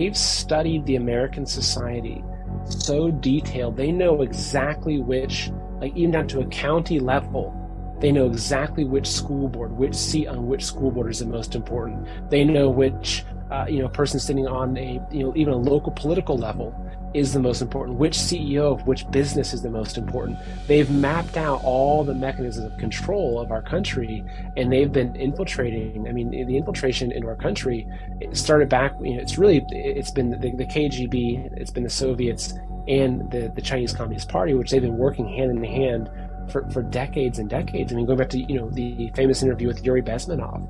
They've studied the American society so detailed. They know exactly which, like even down to a county level, they know exactly which school board, which seat on which school board is the most important. They know which, uh, you know, person sitting on a, you know, even a local political level is the most important. Which CEO of which business is the most important. They've mapped out all the mechanisms of control of our country, and they've been infiltrating. I mean, the infiltration into our country started back. You know, it's really it's been the, the KGB, it's been the Soviets, and the the Chinese Communist Party, which they've been working hand in hand for, for decades and decades. I mean, going back to you know the famous interview with Yuri Bezmenov.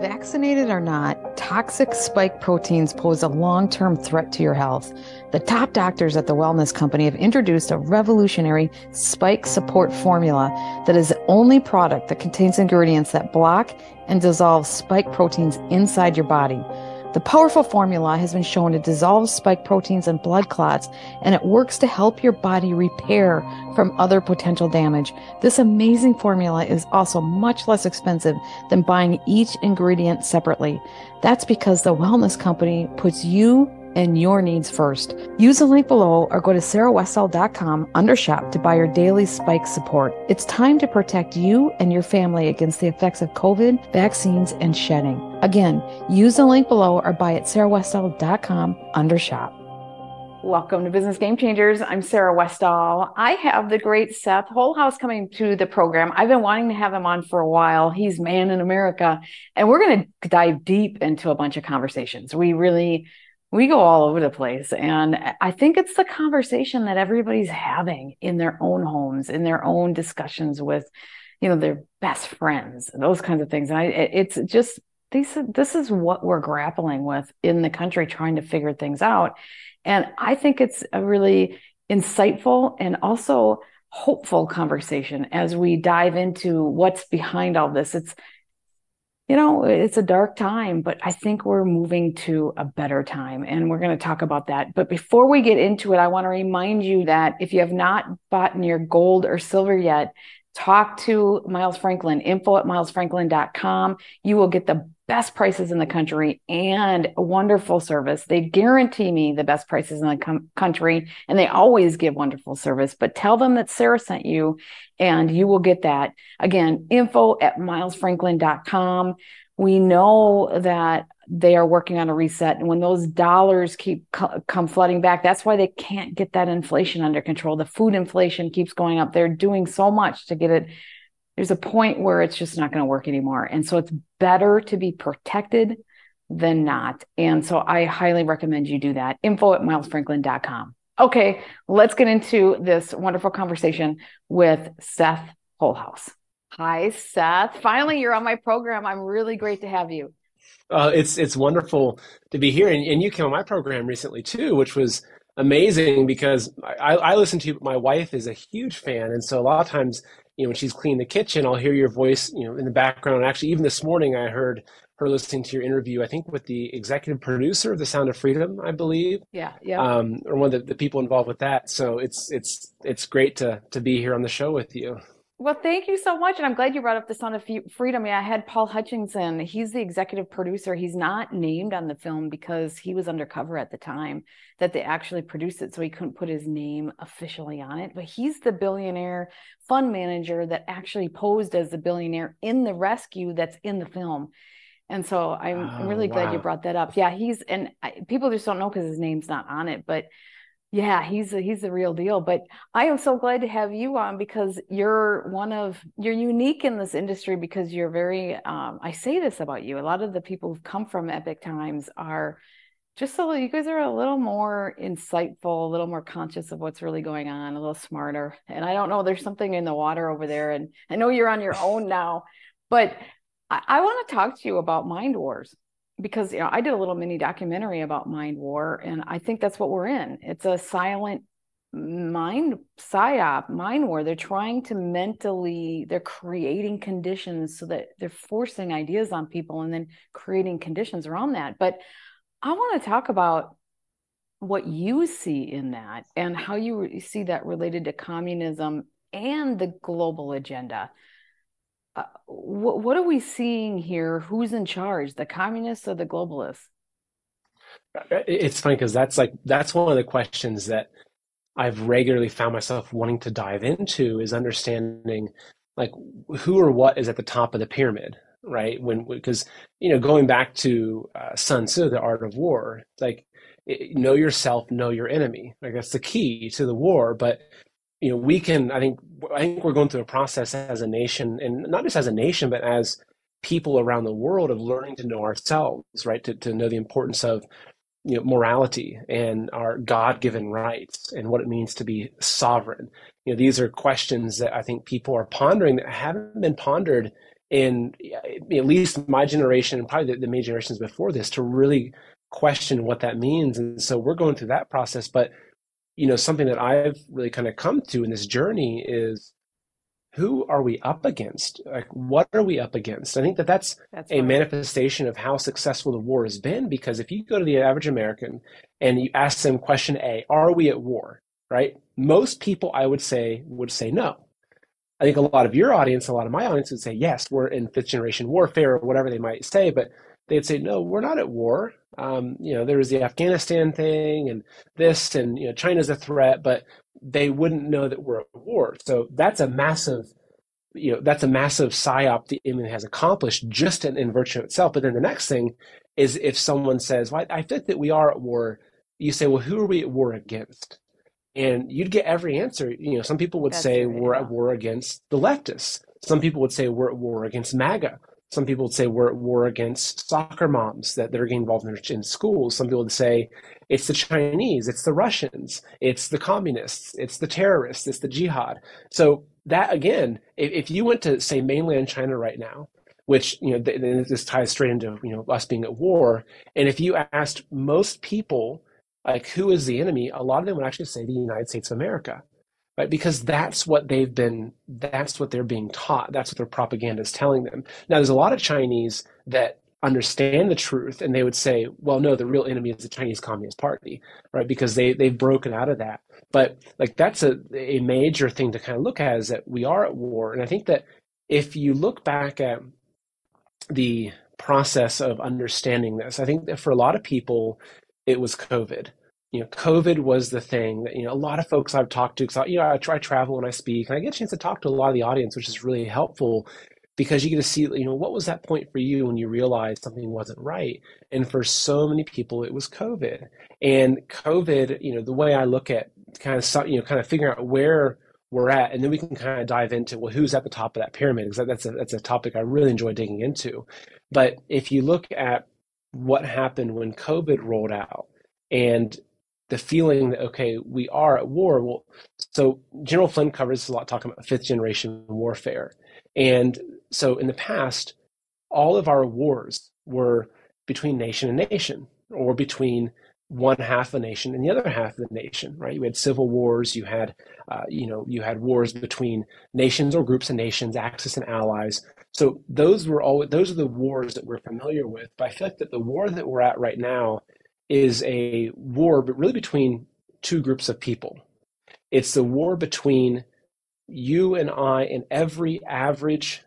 Vaccinated or not, toxic spike proteins pose a long term threat to your health. The top doctors at the Wellness Company have introduced a revolutionary spike support formula that is the only product that contains ingredients that block and dissolve spike proteins inside your body. The powerful formula has been shown to dissolve spike proteins and blood clots, and it works to help your body repair from other potential damage. This amazing formula is also much less expensive than buying each ingredient separately. That's because the Wellness Company puts you and your needs first. Use the link below or go to sarahwestall.com under shop to buy your daily spike support. It's time to protect you and your family against the effects of COVID, vaccines, and shedding. Again, use the link below or buy at sarahwestall.com under shop. Welcome to Business Game Changers. I'm Sarah Westall. I have the great Seth Holehouse coming to the program. I've been wanting to have him on for a while. He's man in America, and we're going to dive deep into a bunch of conversations. We really we go all over the place. And I think it's the conversation that everybody's having in their own homes, in their own discussions with, you know, their best friends, those kinds of things. And I, it's just, these, this is what we're grappling with in the country, trying to figure things out. And I think it's a really insightful and also hopeful conversation as we dive into what's behind all this. It's, you know, it's a dark time, but I think we're moving to a better time. And we're going to talk about that. But before we get into it, I want to remind you that if you have not bought your gold or silver yet, talk to Miles Franklin, info at milesfranklin.com. You will get the best prices in the country and wonderful service. They guarantee me the best prices in the com- country and they always give wonderful service. But tell them that Sarah sent you and you will get that. Again, info at milesfranklin.com. We know that they are working on a reset. And when those dollars keep co- come flooding back, that's why they can't get that inflation under control. The food inflation keeps going up. They're doing so much to get it. There's a point where it's just not going to work anymore. And so it's better to be protected than not. And so I highly recommend you do that. Info at milesfranklin.com. Okay, let's get into this wonderful conversation with Seth Holehouse. Hi, Seth. Finally, you're on my program. I'm really great to have you. Uh, it's it's wonderful to be here, and, and you came on my program recently too, which was amazing because I, I listen to you, my wife is a huge fan, and so a lot of times, you know, when she's cleaning the kitchen, I'll hear your voice, you know, in the background. Actually, even this morning, I heard her listening to your interview, I think with the executive producer of The Sound of Freedom, I believe. Yeah, yeah. Um, or one of the, the people involved with that. So it's it's it's great to to be here on the show with you. Well, thank you so much. And I'm glad you brought up the Sound of Freedom. Yeah, I had Paul Hutchinson. He's the executive producer. He's not named on the film because he was undercover at the time that they actually produced it. So he couldn't put his name officially on it. But he's the billionaire fund manager that actually posed as the billionaire in the rescue that's in the film. And so I'm oh, really wow. glad you brought that up. Yeah, he's, and I, people just don't know because his name's not on it. But yeah, he's a, he's the real deal. But I am so glad to have you on because you're one of you're unique in this industry because you're very. Um, I say this about you. A lot of the people who've come from Epoch Times are just so you guys are a little more insightful, a little more conscious of what's really going on, a little smarter. And I don't know, there's something in the water over there. And I know you're on your own now, but I, I want to talk to you about Mind Wars because you know I did a little mini documentary about mind war, and I think that's what we're in. It's a silent mind psyop, mind war. They're trying to mentally, they're creating conditions so that they're forcing ideas on people and then creating conditions around that. But I want to talk about what you see in that and how you see that related to communism and the global agenda uh, what, what are we seeing here? Who's in charge, the communists or the globalists? It's funny because that's like that's one of the questions that I've regularly found myself wanting to dive into is understanding like who or what is at the top of the pyramid, right? When because you know going back to uh, Sun Tzu, the art of war, like know yourself, know your enemy. Like that's the key to the war. But you know, we can, I think, I think we're going through a process as a nation, and not just as a nation, but as people around the world of learning to know ourselves, right? To, to know the importance of, you know, morality and our God-given rights and what it means to be sovereign. You know, these are questions that I think people are pondering that haven't been pondered in eh, at least my generation and probably the, the many generations before this to really question what that means. And so we're going through that process, but you know, something that I've really kind of come to in this journey is who are we up against? Like, what are we up against? I think that that's, that's a right. manifestation of how successful the war has been. Because if you go to the average American and you ask them question A, are we at war? Right? Most people, I would say, would say no. I think a lot of your audience, a lot of my audience would say, yes, we're in fifth generation warfare or whatever they might say. But they'd say, no, we're not at war. Um, you know, there was the Afghanistan thing and this, and you know, China's a threat, but they wouldn't know that we're at war. So that's a massive, you know, that's a massive psyop the enemy has accomplished just in, in virtue of itself. But then the next thing is if someone says, well, I think that we are at war, you say, well, who are we at war against? And you'd get every answer. You know, some people would that's say we're at war against the leftists. Some people would say we're at war against MAGA. Some people would say we're at war against soccer moms that, are getting involved in, in schools. Some people would say it's the Chinese, it's the Russians, it's the communists, it's the terrorists, it's the jihad. So that again, if, if you went to say mainland China right now, which you know this ties straight into you know us being at war, and if you asked most people like who is the enemy, a lot of them would actually say the United States of America right? Because that's what they've been, that's what they're being taught. That's what their propaganda is telling them. Now, there's a lot of Chinese that understand the truth and they would say, well, no, the real enemy is the Chinese Communist Party, right? Because they, they've broken out of that. But like that's a, a major thing to kind of look at is that we are at war. And I think that if you look back at the process of understanding this, I think that for a lot of people, it was COVID you know, COVID was the thing that, you know, a lot of folks I've talked to, because, you know, I try travel when I speak and I get a chance to talk to a lot of the audience, which is really helpful because you get to see, you know, what was that point for you when you realized something wasn't right? And for so many people, it was COVID. And COVID, you know, the way I look at kind of, you know, kind of figuring out where we're at, and then we can kind of dive into, well, who's at the top of that pyramid? Because that's a, that's a topic I really enjoy digging into. But if you look at what happened when COVID rolled out, and the feeling that okay we are at war well so general flynn covers a lot talking about fifth generation warfare and so in the past all of our wars were between nation and nation or between one half of the nation and the other half of the nation, right? You had civil wars, you had, uh, you know, you had wars between nations or groups of nations, Axis and allies. So those were all those are the wars that we're familiar with. But I feel like that the war that we're at right now is a war, but really between two groups of people. It's the war between you and I and every average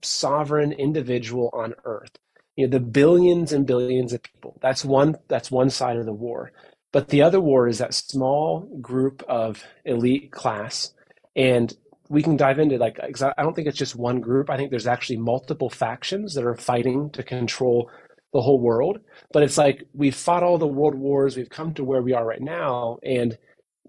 sovereign individual on earth. You know the billions and billions of people. That's one that's one side of the war. But the other war is that small group of elite class. And we can dive into like i don't think it's just one group. I think there's actually multiple factions that are fighting to control the whole world but it's like we've fought all the world wars we've come to where we are right now and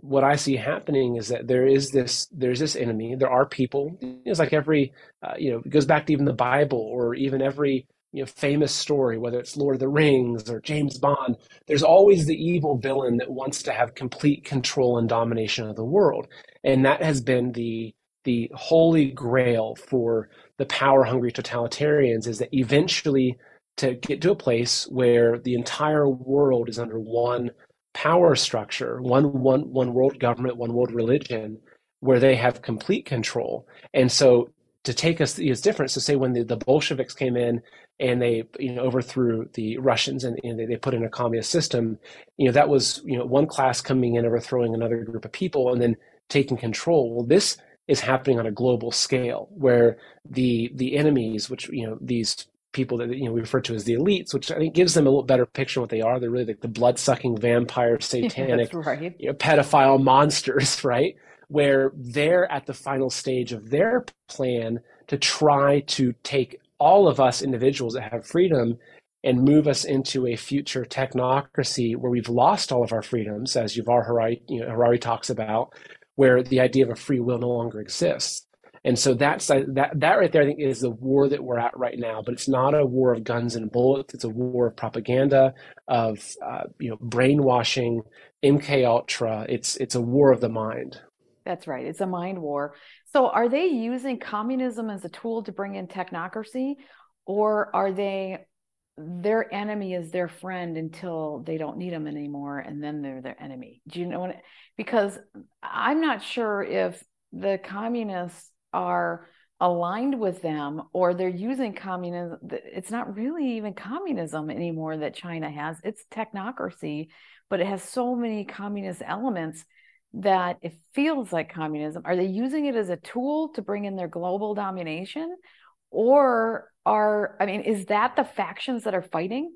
what I see happening is that there is this there's this enemy. There are people. It's like every uh, you know it goes back to even the Bible or even every you know famous story whether it's lord of the rings or james bond there's always the evil villain that wants to have complete control and domination of the world and that has been the the holy grail for the power hungry totalitarians is that eventually to get to a place where the entire world is under one power structure one one one world government one world religion where they have complete control and so to take us is different. So say when the, the Bolsheviks came in and they you know overthrew the Russians and, and they, they, put in a communist system, you know that was you know one class coming in overthrowing another group of people and then taking control. Well, this is happening on a global scale where the the enemies, which you know these people that you know we refer to as the elites, which I think gives them a little better picture of what they are. They're really like the blood sucking vampire, satanic, right. you know, pedophile monsters, right? where they're at the final stage of their plan to try to take all of us individuals that have freedom and move us into a future technocracy where we've lost all of our freedoms, as Yuval Harari, you know, Harari talks about, where the idea of a free will no longer exists. And so that's that that right there, I think, is the war that we're at right now. But it's not a war of guns and bullets. It's a war of propaganda, of uh, you know, brainwashing, MK Ultra. It's it's a war of the mind. That's right. It's a mind war. So are they using communism as a tool to bring in technocracy or are they their enemy is their friend until they don't need them anymore and then they're their enemy. Do you know what because I'm not sure if the communists are aligned with them or they're using communism it's not really even communism anymore that China has. It's technocracy, but it has so many communist elements that it feels like communism are they using it as a tool to bring in their global domination or are i mean is that the factions that are fighting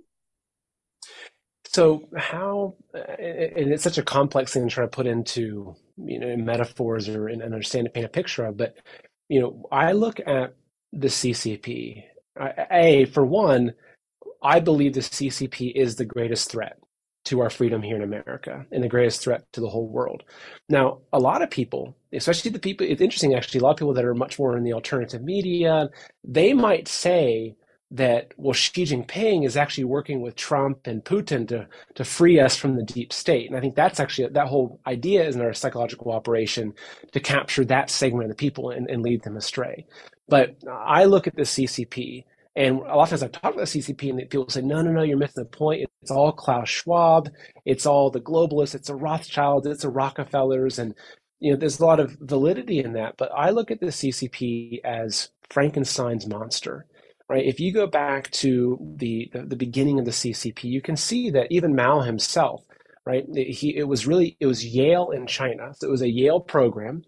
so how and it's such a complex thing to try to put into you know metaphors or and understand to paint a picture of but you know i look at the ccp a for one i believe the ccp is the greatest threat to our freedom here in America and the greatest threat to the whole world. Now, a lot of people, especially the people, it's interesting actually, a lot of people that are much more in the alternative media, they might say that, well, Xi Jinping is actually working with Trump and Putin to, to free us from the deep state. And I think that's actually, that whole idea is in our psychological operation to capture that segment of the people and, and lead them astray. But I look at the CCP and a lot of times I've talked about the CCP and people say, no, no, no, you're missing the point. It's all Klaus Schwab. It's all the globalists. It's a Rothschild. It's a Rockefellers. And, you know, there's a lot of validity in that. But I look at the CCP as Frankenstein's monster, right? If you go back to the, the, the beginning of the CCP, you can see that even Mao himself, right? He, it was really, it was Yale in China. So it was a Yale program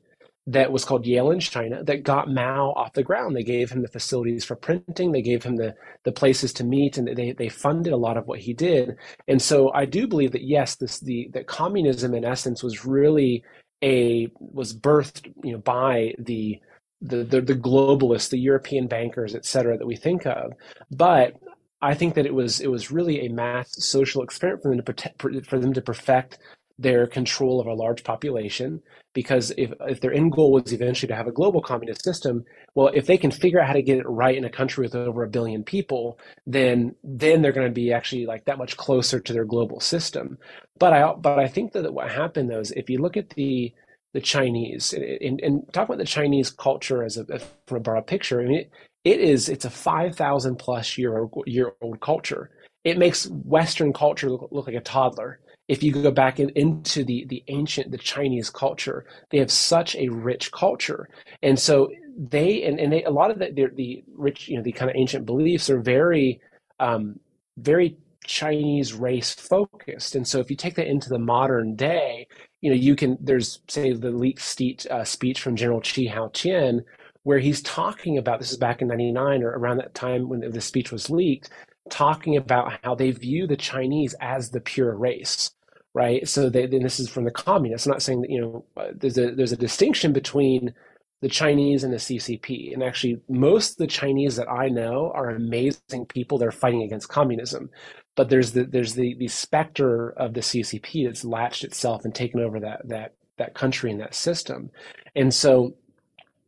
that was called Yale in China that got Mao off the ground. They gave him the facilities for printing, they gave him the the places to meet, and they they funded a lot of what he did. And so I do believe that yes, this the that communism in essence was really a was birthed you know by the the, the, the globalists, the European bankers, et cetera, that we think of. But I think that it was it was really a mass social experiment for them to protect, for them to perfect their control of a large population because if, if their end goal was eventually to have a global communist system well if they can figure out how to get it right in a country with over a billion people then then they're going to be actually like that much closer to their global system but i but i think that what happened though is if you look at the the chinese. And, and talk about the chinese culture as a from a broad picture. I mean it, it is it's a 5000 plus year year old culture. It makes western culture look, look like a toddler. If you go back in, into the the ancient the Chinese culture, they have such a rich culture, and so they and, and they a lot of the, the, the rich you know the kind of ancient beliefs are very um, very Chinese race focused, and so if you take that into the modern day, you know you can there's say the leaked speech, uh, speech from General Chi Haotian where he's talking about this is back in 99 or around that time when the speech was leaked talking about how they view the chinese as the pure race right? So they, then this is from the communists. I'm not saying that you know uh, there's a there's a distinction between the Chinese and the CCP. And actually, most of the Chinese that I know are amazing people. They're fighting against communism, but there's the there's the the specter of the CCP that's latched itself and taken over that that that country and that system. And so,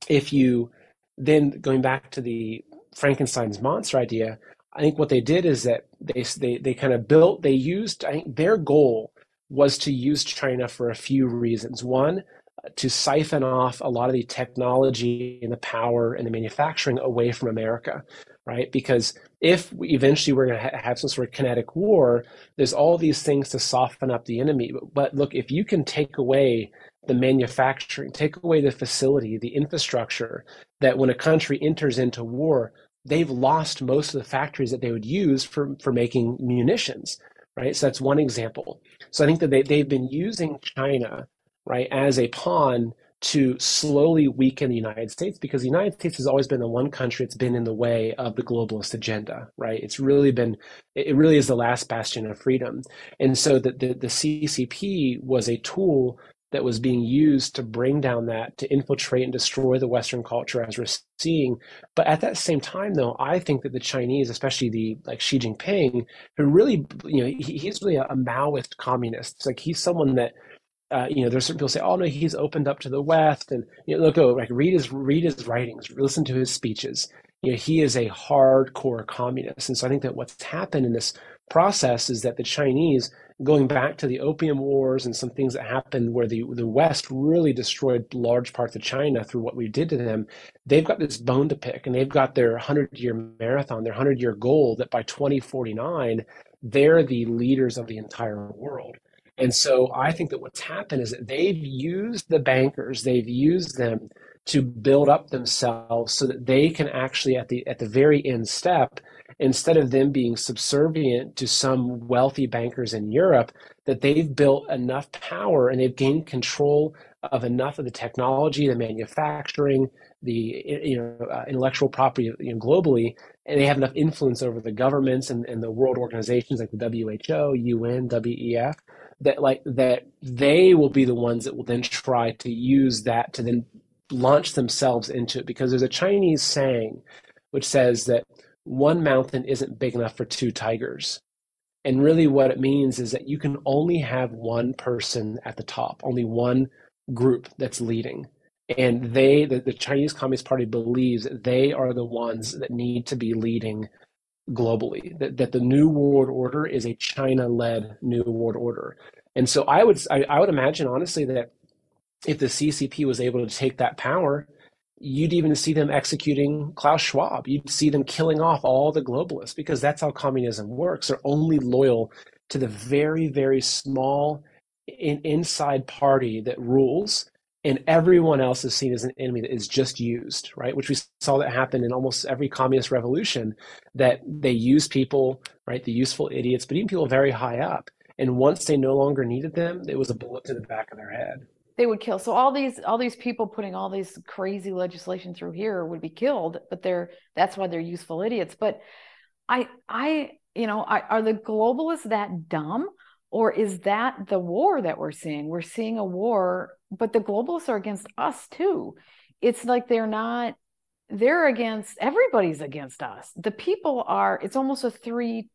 if you then going back to the Frankenstein's monster idea, I think what they did is that they they they kind of built they used I think their goal was to use China for a few reasons. One, to siphon off a lot of the technology and the power and the manufacturing away from America, right? Because if we eventually we're going to ha- have some sort of kinetic war, there's all these things to soften up the enemy. But, but look, if you can take away the manufacturing, take away the facility, the infrastructure, that when a country enters into war, they've lost most of the factories that they would use for, for making munitions right? So that's one example. So I think that they, they've been using China, right, as a pawn to slowly weaken the United States because the United States has always been the one country that's been in the way of the globalist agenda, right? It's really been, it really is the last bastion of freedom. And so the, the, the CCP was a tool that was being used to bring down that, to infiltrate and destroy the Western culture as we're seeing. But at that same time, though, I think that the Chinese, especially the like Xi Jinping, who really, you know, he, he's really a, a Maoist communist. It's like he's someone that uh, you know, there's certain people say, "Oh no, he's opened up to the West," and you know, look, oh, like read his read his writings, listen to his speeches. You know, he is a hardcore communist, and so I think that what's happened in this process is that the Chinese going back to the opium wars and some things that happened where the, the West really destroyed large parts of China through what we did to them, they've got this bone to pick and they've got their 100 year marathon, their 100 year goal that by 2049, they're the leaders of the entire world. And so I think that what's happened is that they've used the bankers, they've used them to build up themselves so that they can actually at the at the very end step instead of them being subservient to some wealthy bankers in Europe, that they've built enough power and they've gained control of enough of the technology, the manufacturing, the you know uh, intellectual property you know, globally, and they have enough influence over the governments and, and the world organizations like the WHO, UN, WEF, that like that they will be the ones that will then try to use that to then launch themselves into it because there's a Chinese saying which says that one mountain isn't big enough for two tigers. And really, what it means is that you can only have one person at the top, only one group that's leading. And they, the, the Chinese Communist Party, believes that they are the ones that need to be leading globally. That, that the new world order is a China-led new world order. And so, I would, I, I would imagine honestly that if the CCP was able to take that power you'd even see them executing Klaus Schwab. You'd see them killing off all the globalists because that's how communism works. They're only loyal to the very, very small in, inside party that rules, and everyone else is seen as an enemy that is just used, right? Which we saw that happen in almost every communist revolution. That they use people, right? The useful idiots, but even people very high up. And once they no longer needed them, it was a bullet to the back of their head they would kill. So all these all these people putting all these crazy legislation through here would be killed, but they're that's why they're useful idiots. But I I you know, I, are the globalists that dumb or is that the war that we're seeing? We're seeing a war, but the globalists are against us too. It's like they're not they're against everybody's against us. The people are it's almost a three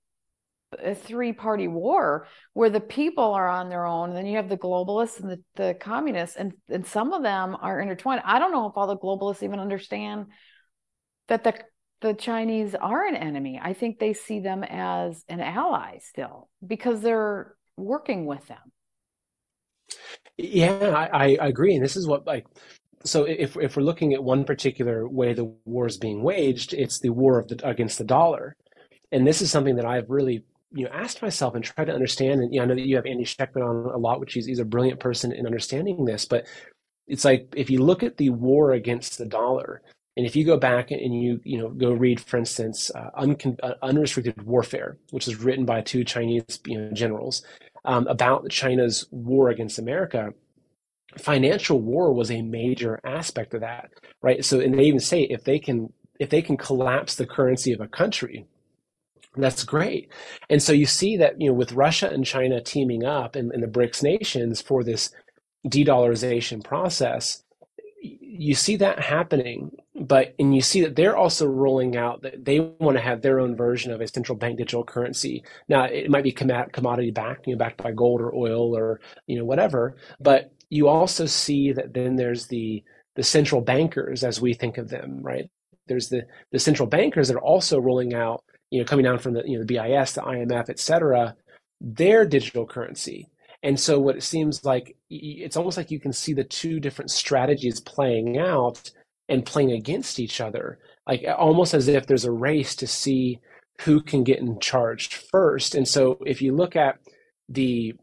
a three party war where the people are on their own and then you have the globalists and the, the communists and, and some of them are intertwined i don't know if all the globalists even understand that the the chinese are an enemy i think they see them as an ally still because they're working with them yeah i, I agree and this is what like so if, if we're looking at one particular way the war is being waged it's the war of the, against the dollar and this is something that i've really you know asked myself and tried to understand. And you know, I know that you have Andy Schectman on a lot, which he's, he's a brilliant person in understanding this. But it's like if you look at the war against the dollar, and if you go back and you you know go read, for instance, uh, uh, Unrestricted Warfare, which is written by two Chinese you know, generals um, about China's war against America, financial war was a major aspect of that, right? So, and they even say if they can if they can collapse the currency of a country, that's great. And so you see that you know with Russia and China teaming up and, and the BRICS nations for this de-dollarization process, you see that happening but and you see that they're also rolling out that they want to have their own version of a central bank digital currency. Now it might be commodity backed you know backed by gold or oil or you know whatever but you also see that then there's the the central bankers as we think of them right? There's the the central bankers that are also rolling out you know coming down from the you know the BIS the IMF et cetera their digital currency. And so what it seems like, it's almost like you can see the two different strategies playing out and playing against each other, like almost as if there's a race to see who can get in charge first. And so if you look at the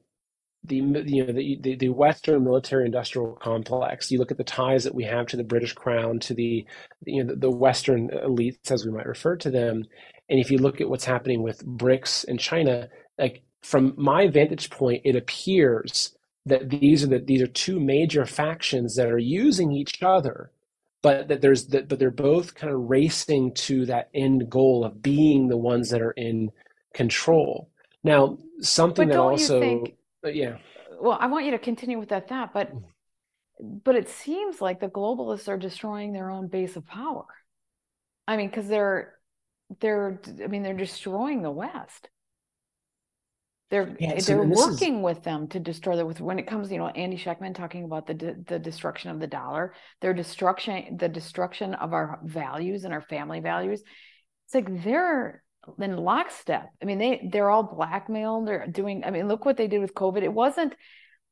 the you know the, the, Western military industrial complex. You look at the ties that we have to the British Crown, to the you know the, the Western elites, as we might refer to them, and if you look at what's happening with BRICS and China, like from my vantage point, it appears that these are the, these are two major factions that are using each other, but that there's that but they're both kind of racing to that end goal of being the ones that are in control. Now, something that also, think, uh, yeah. Well, I want you to continue with that thought, but mm. but it seems like the globalists are destroying their own base of power. I mean, because they're they're I mean they're destroying the West. They're yeah, so, they're working is... with them to destroy the with when it comes, you know, Andy Schectman talking about the the destruction of the dollar, their destruction, the destruction of our values and our family values. It's like they're in lockstep. I mean, they they're all blackmailed. They're doing. I mean, look what they did with COVID. It wasn't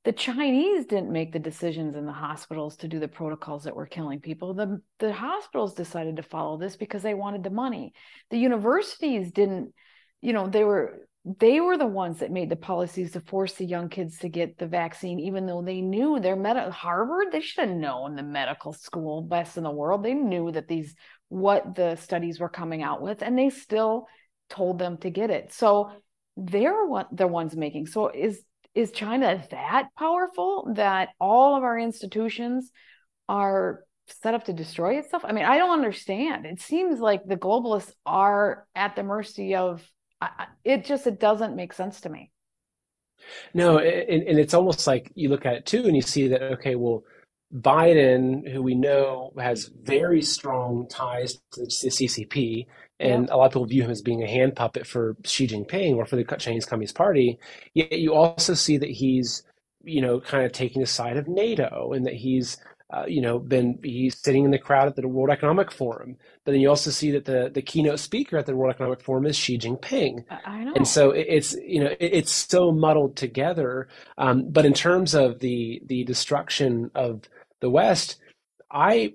the Chinese didn't make the decisions in the hospitals to do the protocols that were killing people. The the hospitals decided to follow this because they wanted the money. The universities didn't. You know, they were they were the ones that made the policies to force the young kids to get the vaccine, even though they knew their med Harvard, they should have known the medical school best in the world. They knew that these what the studies were coming out with, and they still told them to get it. So they're what the ones making. So is is China that powerful that all of our institutions are set up to destroy itself? I mean, I don't understand. It seems like the globalists are at the mercy of I, it just it doesn't make sense to me. No, and, and it's almost like you look at it too, and you see that okay, well, Biden, who we know has very strong ties to the CCP, and yeah. a lot of people view him as being a hand puppet for Xi Jinping or for the Chinese Communist Party. Yet you also see that he's, you know, kind of taking the side of NATO, and that he's uh, you know, been he's sitting in the crowd at the World Economic Forum. But then you also see that the the keynote speaker at the World Economic Forum is Xi Jinping. I know. And so it's you know it, it's so muddled together. Um, but in terms of the the destruction of the West, I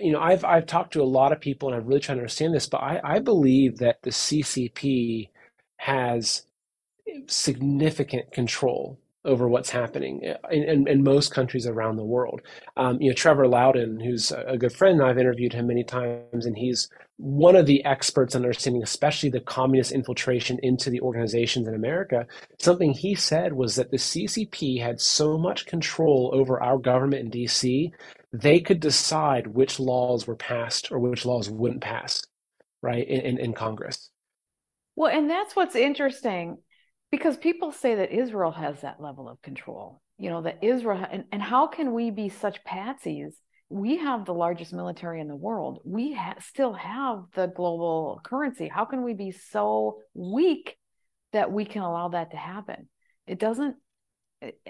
you know I've I've talked to a lot of people and I've really tried to understand this, but I, I believe that the CCP has significant control over what's happening in, in, in, most countries around the world. Um, you know, Trevor Loudon, who's a good friend, I've interviewed him many times, and he's one of the experts on understanding, especially the communist infiltration into the organizations in America. Something he said was that the CCP had so much control over our government in DC, they could decide which laws were passed or which laws wouldn't pass, right, in, in, in Congress. Well, and that's what's interesting because people say that Israel has that level of control. You know, that Israel, and, and how can we be such patsies? We have the largest military in the world. We ha- still have the global currency. How can we be so weak that we can allow that to happen? It doesn't,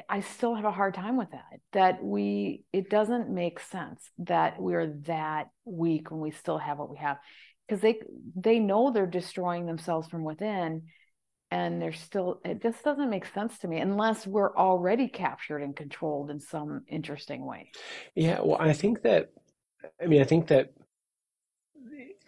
I still have a hard time with that. That we, it doesn't make sense that we're that weak when we still have what we have. Because they they know they're destroying themselves from within and there's still it just doesn't make sense to me unless we're already captured and controlled in some interesting way yeah well i think that i mean i think that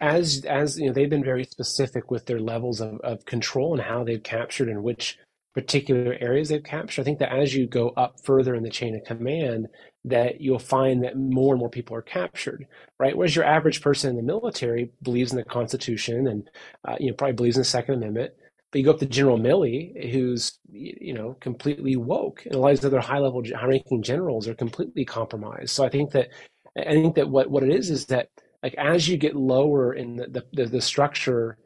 as as you know, they've been very specific with their levels of, of control and how they've captured and which particular areas they've captured. I think that as you go up further in the chain of command, that you'll find that more and more people are captured, right? Whereas your average person in the military believes in the Constitution and uh, you know probably believes in the Second Amendment, but you go up to General Milley, who's you know completely woke, and a lot of these other high-level, high-ranking generals are completely compromised. So I think that I think that what what it is is that like as you get lower in the the, the structure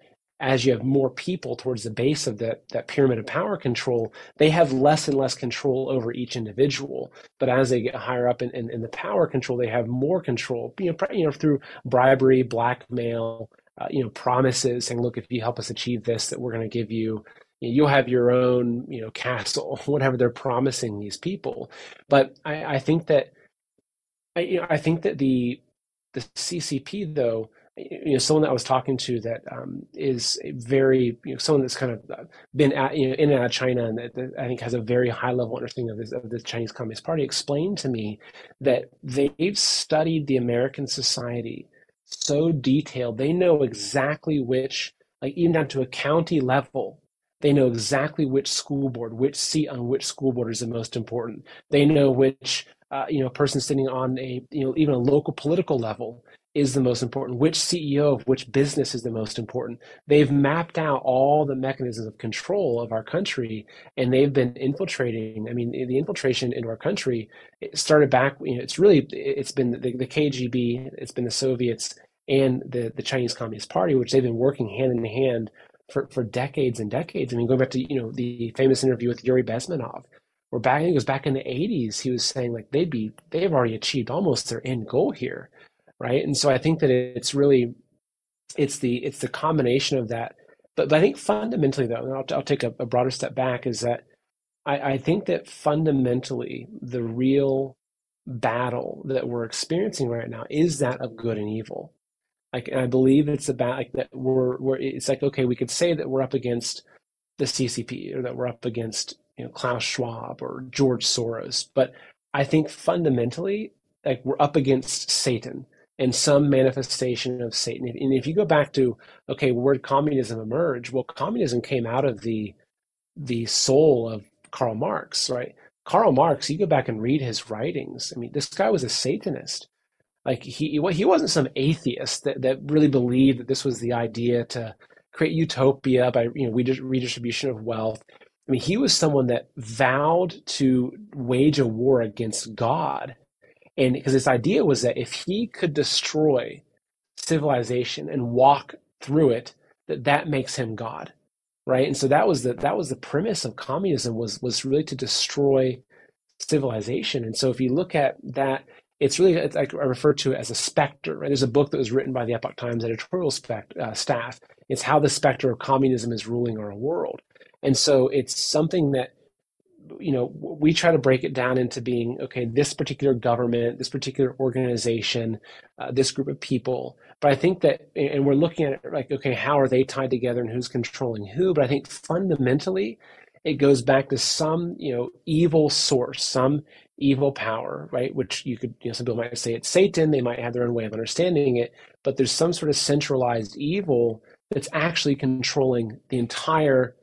as you have more people towards the base of that, that pyramid of power control, they have less and less control over each individual. But as they get higher up in, in, in the power control, they have more control, you know, you know through bribery, blackmail, uh, you know, promises saying, look, if you help us achieve this, that we're going to give you, you'll have your own, you know, castle, whatever they're promising these people. But I, I think that, I, you know, I think that the, the CCP though, you know someone that I was talking to that um, is very you know someone that's kind of uh, been at, you know in and out of China and that, that I think has a very high level understanding of, this, of the Chinese Communist Party explained to me that they've studied the American society so detailed. They know exactly which like even down to a county level they know exactly which school board which seat on which school board is the most important. They know which uh, you know person sitting on a you know even a local political level is the most important, which CEO of which business is the most important. They've mapped out all the mechanisms of control of our country and they've been infiltrating. I mean, the infiltration into our country started back, you know, it's really, it's been the, the KGB, it's been the Soviets and the, the Chinese Communist Party, which they've been working hand in hand for, for decades and decades. I mean, going back to, you know, the famous interview with Yuri Bezmenov, where back, it was back in the 80s, he was saying like they'd be, they've already achieved almost their end goal here right? And so I think that it's really it's the it's the combination of that. But, but I think fundamentally, though, and I'll, I'll take a, a, broader step back, is that I, I think that fundamentally the real battle that we're experiencing right now is that of good and evil. Like, I believe it's about like that we're we're it's like okay, we could say that we're up against the CCP or that we're up against you know Klaus Schwab or George Soros, but I think fundamentally like we're up against Satan and some manifestation of Satan. And if you go back to, okay, where did communism emerge? Well, communism came out of the the soul of Karl Marx, right? Karl Marx, you go back and read his writings. I mean, this guy was a Satanist. Like he he wasn't some atheist that, that really believed that this was the idea to create utopia by you know redistribution of wealth. I mean, he was someone that vowed to wage a war against God and because this idea was that if he could destroy civilization and walk through it, that that makes him God, right? And so that was the that was the premise of communism was was really to destroy civilization. And so if you look at that, it's really it's I refer to it as a specter. Right? There's a book that was written by the Epoch Times editorial uh, staff. It's how the specter of communism is ruling our world. And so it's something that you know we try to break it down into being okay this particular government this particular organization uh, this group of people. But i think that and we're looking at it like okay how are they tied together and who's controlling who? But i think fundamentally it goes back to some you know evil source some evil power right? Which you could you know some people might say it's satan. They might have their own way of understanding it. But there's some sort of centralized evil that's actually controlling the entire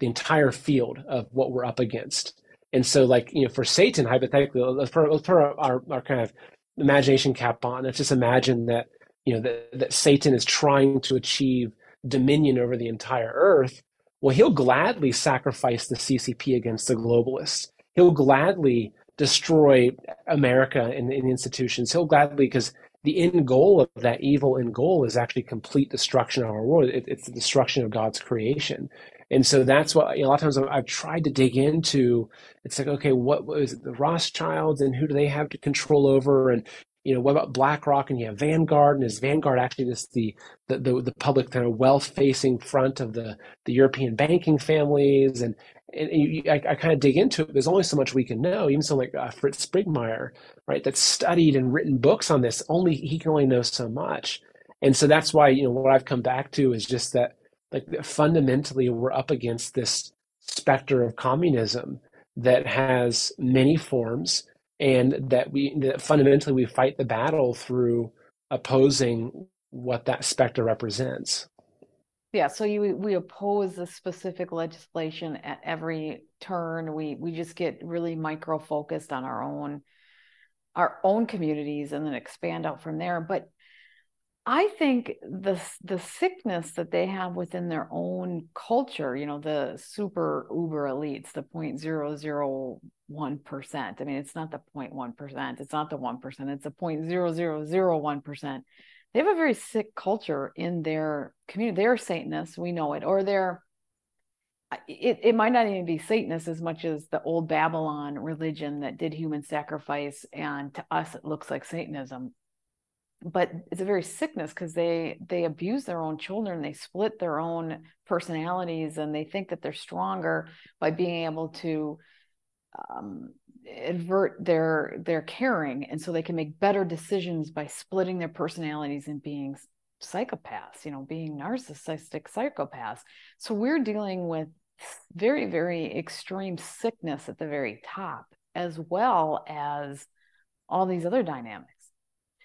the entire field of what we're up against. And so, like, you know, for Satan, hypothetically, let's put, our, our, kind of imagination cap on. Let's just imagine that, you know, that, that Satan is trying to achieve dominion over the entire earth. Well, he'll gladly sacrifice the CCP against the globalists. He'll gladly destroy America and, and institutions. He'll gladly, because the end goal of that evil end goal is actually complete destruction of our world. It, it's the destruction of God's creation. And so that's what you know, a lot of times I've, I've, tried to dig into. It's like, okay, what was the Rothschilds and who do they have to control over? And you know, what about BlackRock and you have Vanguard and is Vanguard actually just the the the, the public kind of wealth facing front of the the European banking families and and you, I, I, kind of dig into it. There's only so much we can know. Even someone like uh, Fritz Springmeier, right, that's studied and written books on this. Only he can only know so much, and so that's why you know what I've come back to is just that like fundamentally we're up against this specter of communism that has many forms and that we that fundamentally we fight the battle through opposing what that specter represents. Yeah, so you we oppose the specific legislation at every turn. We we just get really micro focused on our own our own communities and then expand out from there. But I think the the sickness that they have within their own culture, you know, the super uber elites, the 0.001%. I mean, it's not the 0.1%, it's not the 1%, it's the 0.0001%. They have a very sick culture in their community. They're Satanists, we know it, or they're it, it might not even be Satanist as much as the old Babylon religion that did human sacrifice. And to us, it looks like Satanism but it's a very sickness because they they abuse their own children they split their own personalities and they think that they're stronger by being able to um, invert their their caring and so they can make better decisions by splitting their personalities and being psychopaths you know being narcissistic psychopaths. So we're dealing with very very extreme sickness at the very top as well as all these other dynamics.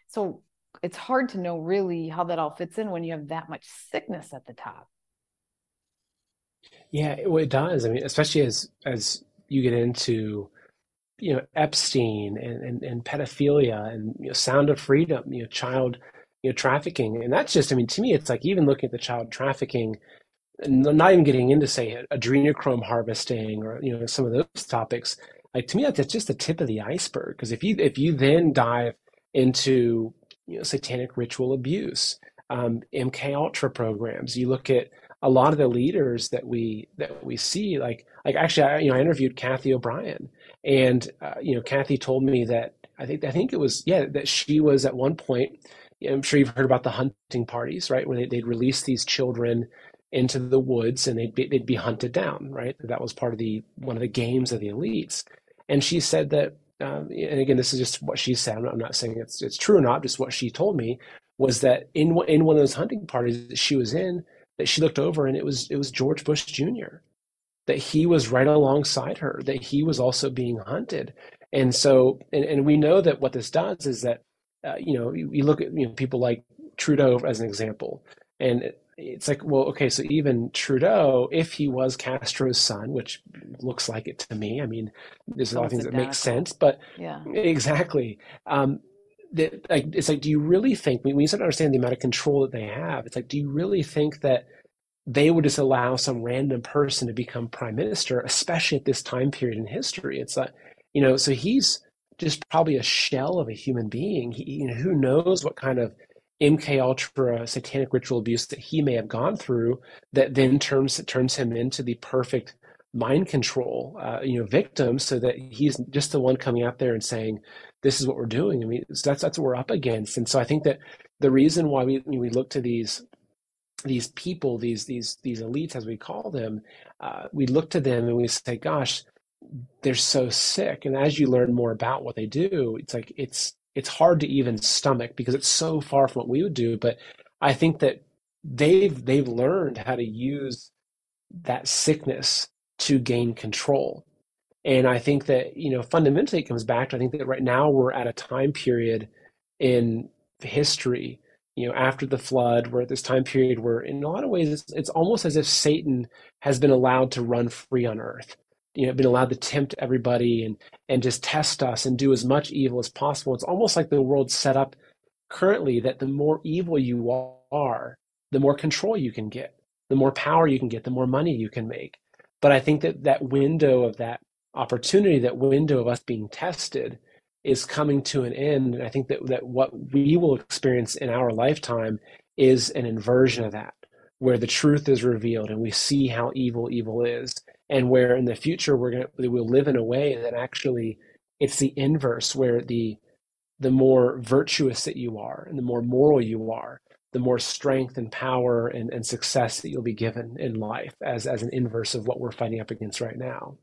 So it's hard to know really how that all fits in when you have that much sickness at the top. Yeah, well, it does. I mean, especially as as you get into you know Epstein and and, and pedophilia and you know Sound of Freedom, you know child you know trafficking, and that's just. I mean, to me, it's like even looking at the child trafficking, not even getting into say adrenochrome harvesting or you know some of those topics. Like to me, that's just the tip of the iceberg. Because if you if you then dive into you know, satanic ritual abuse, um, MK Ultra programs. You look at a lot of the leaders that we that we see, like like actually, I, you know, I interviewed Cathy O'Brien, and uh, you know, Cathy told me that I think I think it was yeah that she was at one point. I'm sure you've heard about the hunting parties, right? Where they, they'd release these children into the woods and they'd be, they'd be hunted down, right? That was part of the one of the games of the elites. And she said that um, and again, this is just what she said. I'm not, I'm not, saying it's it's true or not. Just what she told me was that in in one of those hunting parties that she was in, that she looked over and it was it was George Bush Jr. That he was right alongside her. That he was also being hunted. And so, and, and we know that what this does is that, uh, you know, you, you look at you know people like Trudeau as an example, and it's like, well, okay, so even Trudeau, if he was Castro's son, which looks like it to me, I mean, there's a lot of things that make sense, but yeah, exactly. Um, that like it's like, do you really think when you start to understand the amount of control that they have, it's like, do you really think that they would just allow some random person to become prime minister, especially at this time period in history? It's like, you know, so he's just probably a shell of a human being. He, you know, who knows what kind of MK Ultra satanic ritual abuse that he may have gone through that then turns turns him into the perfect mind control uh, you know victim so that he's just the one coming out there and saying this is what we're doing. I mean that's that's what we're up against. And so i think that the reason why we we look to these these people these these these elites as we call them uh, we look to them and we say gosh they're so sick. And as you learn more about what they do it's like it's it's hard to even stomach because it's so far from what we would do. But I think that they've they've learned how to use that sickness to gain control. And I think that, you know, fundamentally it comes back to I think that right now we're at a time period in history, you know, after the flood, we're at this time period where in a lot of ways it's, it's almost as if Satan has been allowed to run free on earth you know been allowed to tempt everybody and and just test us and do as much evil as possible. It's almost like the world's set up currently that the more evil you are the more control you can get the more power you can get the more money you can make. But i think that that window of that opportunity that window of us being tested is coming to an end. And i think that that what we will experience in our lifetime is an inversion of that where the truth is revealed and we see how evil evil is and where in the future we're going to we'll live in a way that actually it's the inverse where the the more virtuous that you are and the more moral you are the more strength and power and, and success that you'll be given in life as as an inverse of what we're fighting up against right now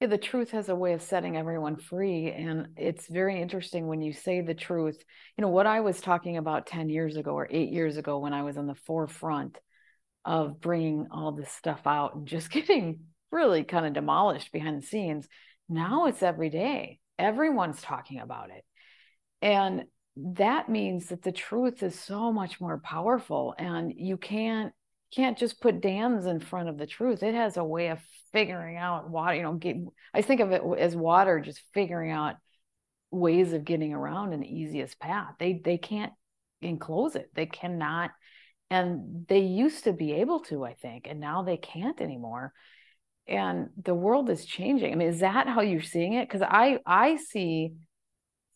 yeah, the truth has a way of setting everyone free. And it's very interesting when you say the truth. You know, what I was talking about 10 years ago or eight years ago when I was on the forefront of bringing all this stuff out and just getting really kind of demolished behind the scenes. Now it's every day. Everyone's talking about it. And that means that the truth is so much more powerful and you can't can't just put dams in front of the truth it has a way of figuring out water you know get, i think of it as water just figuring out ways of getting around in the easiest path they they can't enclose it they cannot and they used to be able to i think and now they can't anymore and the world is changing. I mean is that how you're seeing it? Because i i see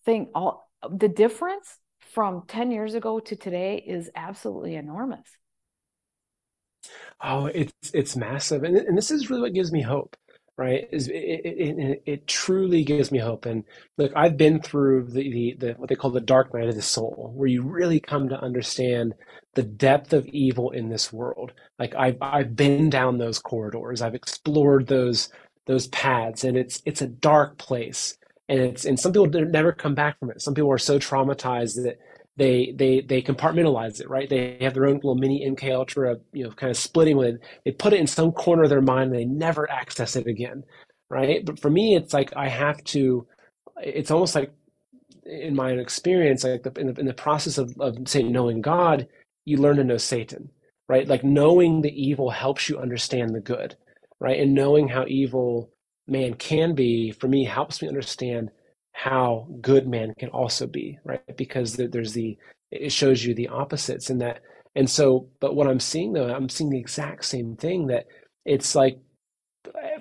think all the difference from 10 years ago to today is absolutely enormous. Oh, it's it's massive, and and this is really what gives me hope, right? It, it, it truly gives me hope. And look, I've been through the, the the what they call the dark night of the soul, where you really come to understand the depth of evil in this world. Like I've I've been down those corridors, I've explored those those paths, and it's it's a dark place and it's and some people never come back from it. Some people are so traumatized that they they they compartmentalize it, right? They have their own little mini MK Ultra, you know, kind of splitting with. They put it in some corner of their mind and they never access it again, right? But for me, it's like I have to. It's almost like in my experience, like the, in, the, in the process of of knowing God, you learn to know Satan, right? Like knowing the evil helps you understand the good, right? And knowing how evil man can be for me helps me understand how good man can also be right? Because there's the it shows you the opposites in that. And so but what i'm seeing though i'm seeing the exact same thing that it's like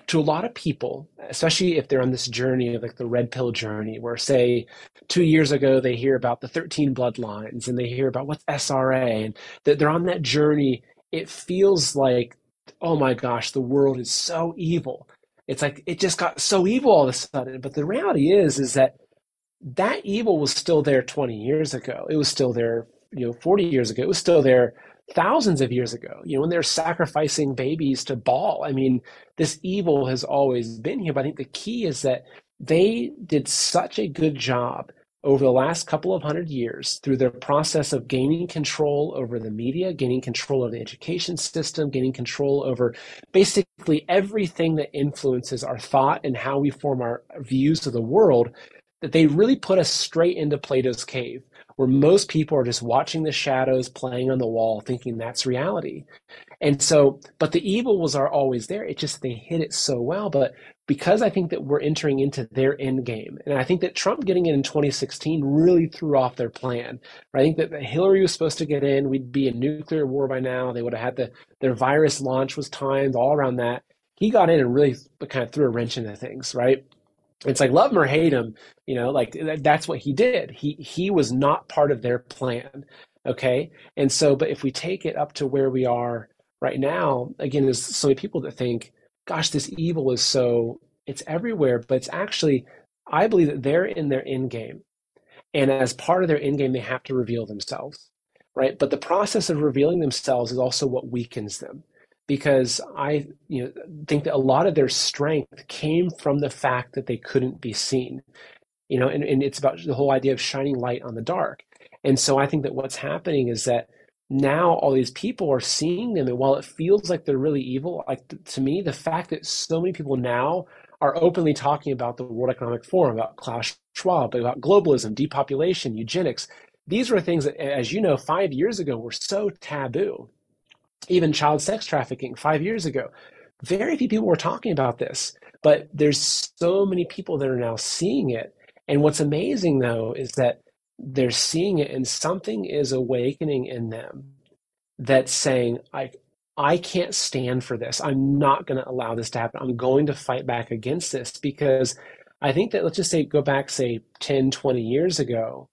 to a lot of people especially if they're on this journey of like the red pill journey where say two years ago they hear about the 13 bloodlines and they hear about what's sra and that they're on that journey it feels like oh my gosh the world is so evil it's like it just got so evil all of a sudden. But the reality is, is that that evil was still there 20 years ago. It was still there, you know, 40 years ago. It was still there thousands of years ago. You know, when they're sacrificing babies to Baal. I mean, this evil has always been here. But I think the key is that they did such a good job over the last couple of hundred years through the process of gaining control over the media, gaining control of the education system, gaining control over basically everything that influences our thought and how we form our views of the world, that they really put us straight into Plato's cave, where most people are just watching the shadows playing on the wall, thinking that's reality. And so, but the evil was are always there. It just they hit it so well. But because I think that we're entering into their end game, and I think that Trump getting in in 2016 really threw off their plan. I think that Hillary was supposed to get in, we'd be in nuclear war by now. They would have had the their virus launch was timed all around that. He got in and really kind of threw a wrench into things, right? It's like love him or hate him, you know, like that's what he did. He he was not part of their plan, okay. And so, but if we take it up to where we are right now, again, there's so many people that think, gosh, this evil is so, it's everywhere, but it's actually, I believe that they're in their end game. And as part of their end game, they have to reveal themselves, right? But the process of revealing themselves is also what weakens them because I you know, think that a lot of their strength came from the fact that they couldn't be seen. You know, and, and it's about the whole idea of shining light on the dark. And so I think that what's happening is that now all these people are seeing them and while it feels like they're really evil like to me the fact that so many people now are openly talking about the world economic forum about klaus schwab about globalism depopulation eugenics these were things that as you know five years ago were so taboo. Even child sex trafficking five years ago. Very few people were talking about this but there's so many people that are now seeing it. And what's amazing though is that they're seeing it and something is awakening in them that's saying i i can't stand for this. I'm not going to allow this to happen. I'm going to fight back against this. Because i think that let's just say go back say 10 20 years ago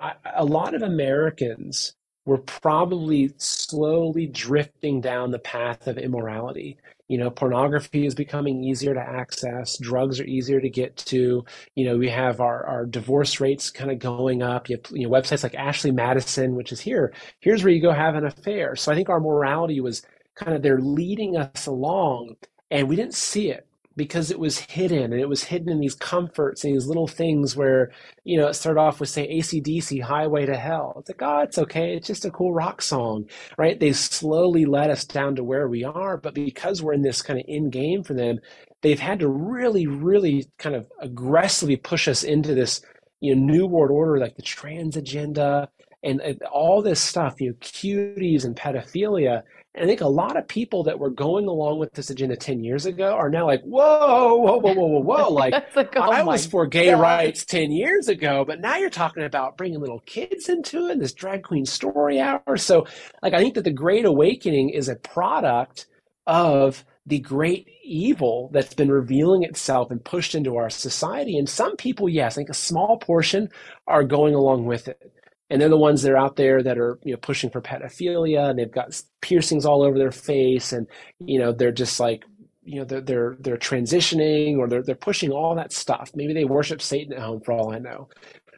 I, a lot of americans were probably slowly drifting down the path of immorality you know pornography is becoming easier to access drugs are easier to get to you know we have our, our divorce rates kind of going up. You, have, you know websites like ashley madison which is here here's where you go have an affair. So i think our morality was kind of they're leading us along and we didn't see it because it was hidden and it was hidden in these comforts and these little things where, you know, it started off with say ACDC Highway to Hell. It's like, oh, it's okay. It's just a cool rock song, right? They slowly led us down to where we are. But because we're in this kind of in game for them, they've had to really, really kind of aggressively push us into this you know, New World Order, like the trans agenda and, and all this stuff, you know, cuties and pedophilia. And I think a lot of people that were going along with this agenda 10 years ago are now like, whoa, whoa, whoa, whoa, whoa, whoa. Like, like, oh I was for gay God. rights 10 years ago, but now you're talking about bringing little kids into it, this drag queen story hour. So, like, I think that the Great Awakening is a product of the great evil that's been revealing itself and pushed into our society. And some people, yes, I think a small portion are going along with it. And they're the ones that are out there that are, you know, pushing for pedophilia and they've got piercings all over their face and, you know, they're just like, you know, they're they're they're transitioning or they're they're pushing all that stuff. Maybe they worship Satan at home for all I know.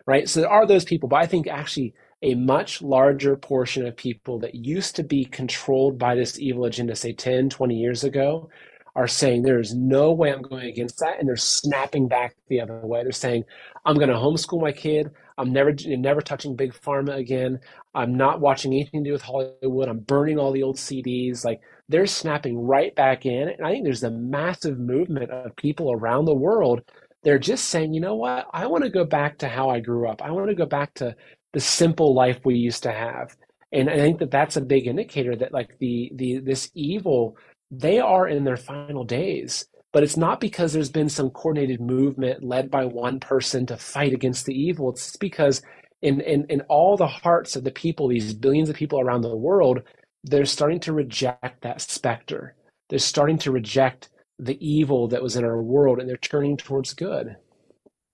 Right? So there are those people, but I think actually a much larger portion of people that used to be controlled by this evil agenda, say 10, 20 years ago, are saying there is no way I'm going against that. And they're snapping back the other way. They're saying, I'm going to homeschool my kid. I'm never, never touching big pharma again. I'm not watching anything to do with Hollywood. I'm burning all the old CDs. Like they're snapping right back in. And I think there's a massive movement of people around the world. They're just saying, you know what? I want to go back to how I grew up. I want to go back to the simple life we used to have. And I think that that's a big indicator that like the the this evil, they are in their final days. But it's not because there's been some coordinated movement led by one person to fight against the evil. It's because in, in, in all the hearts of the people, these billions of people around the world, they're starting to reject that specter. They're starting to reject the evil that was in our world and they're turning towards good.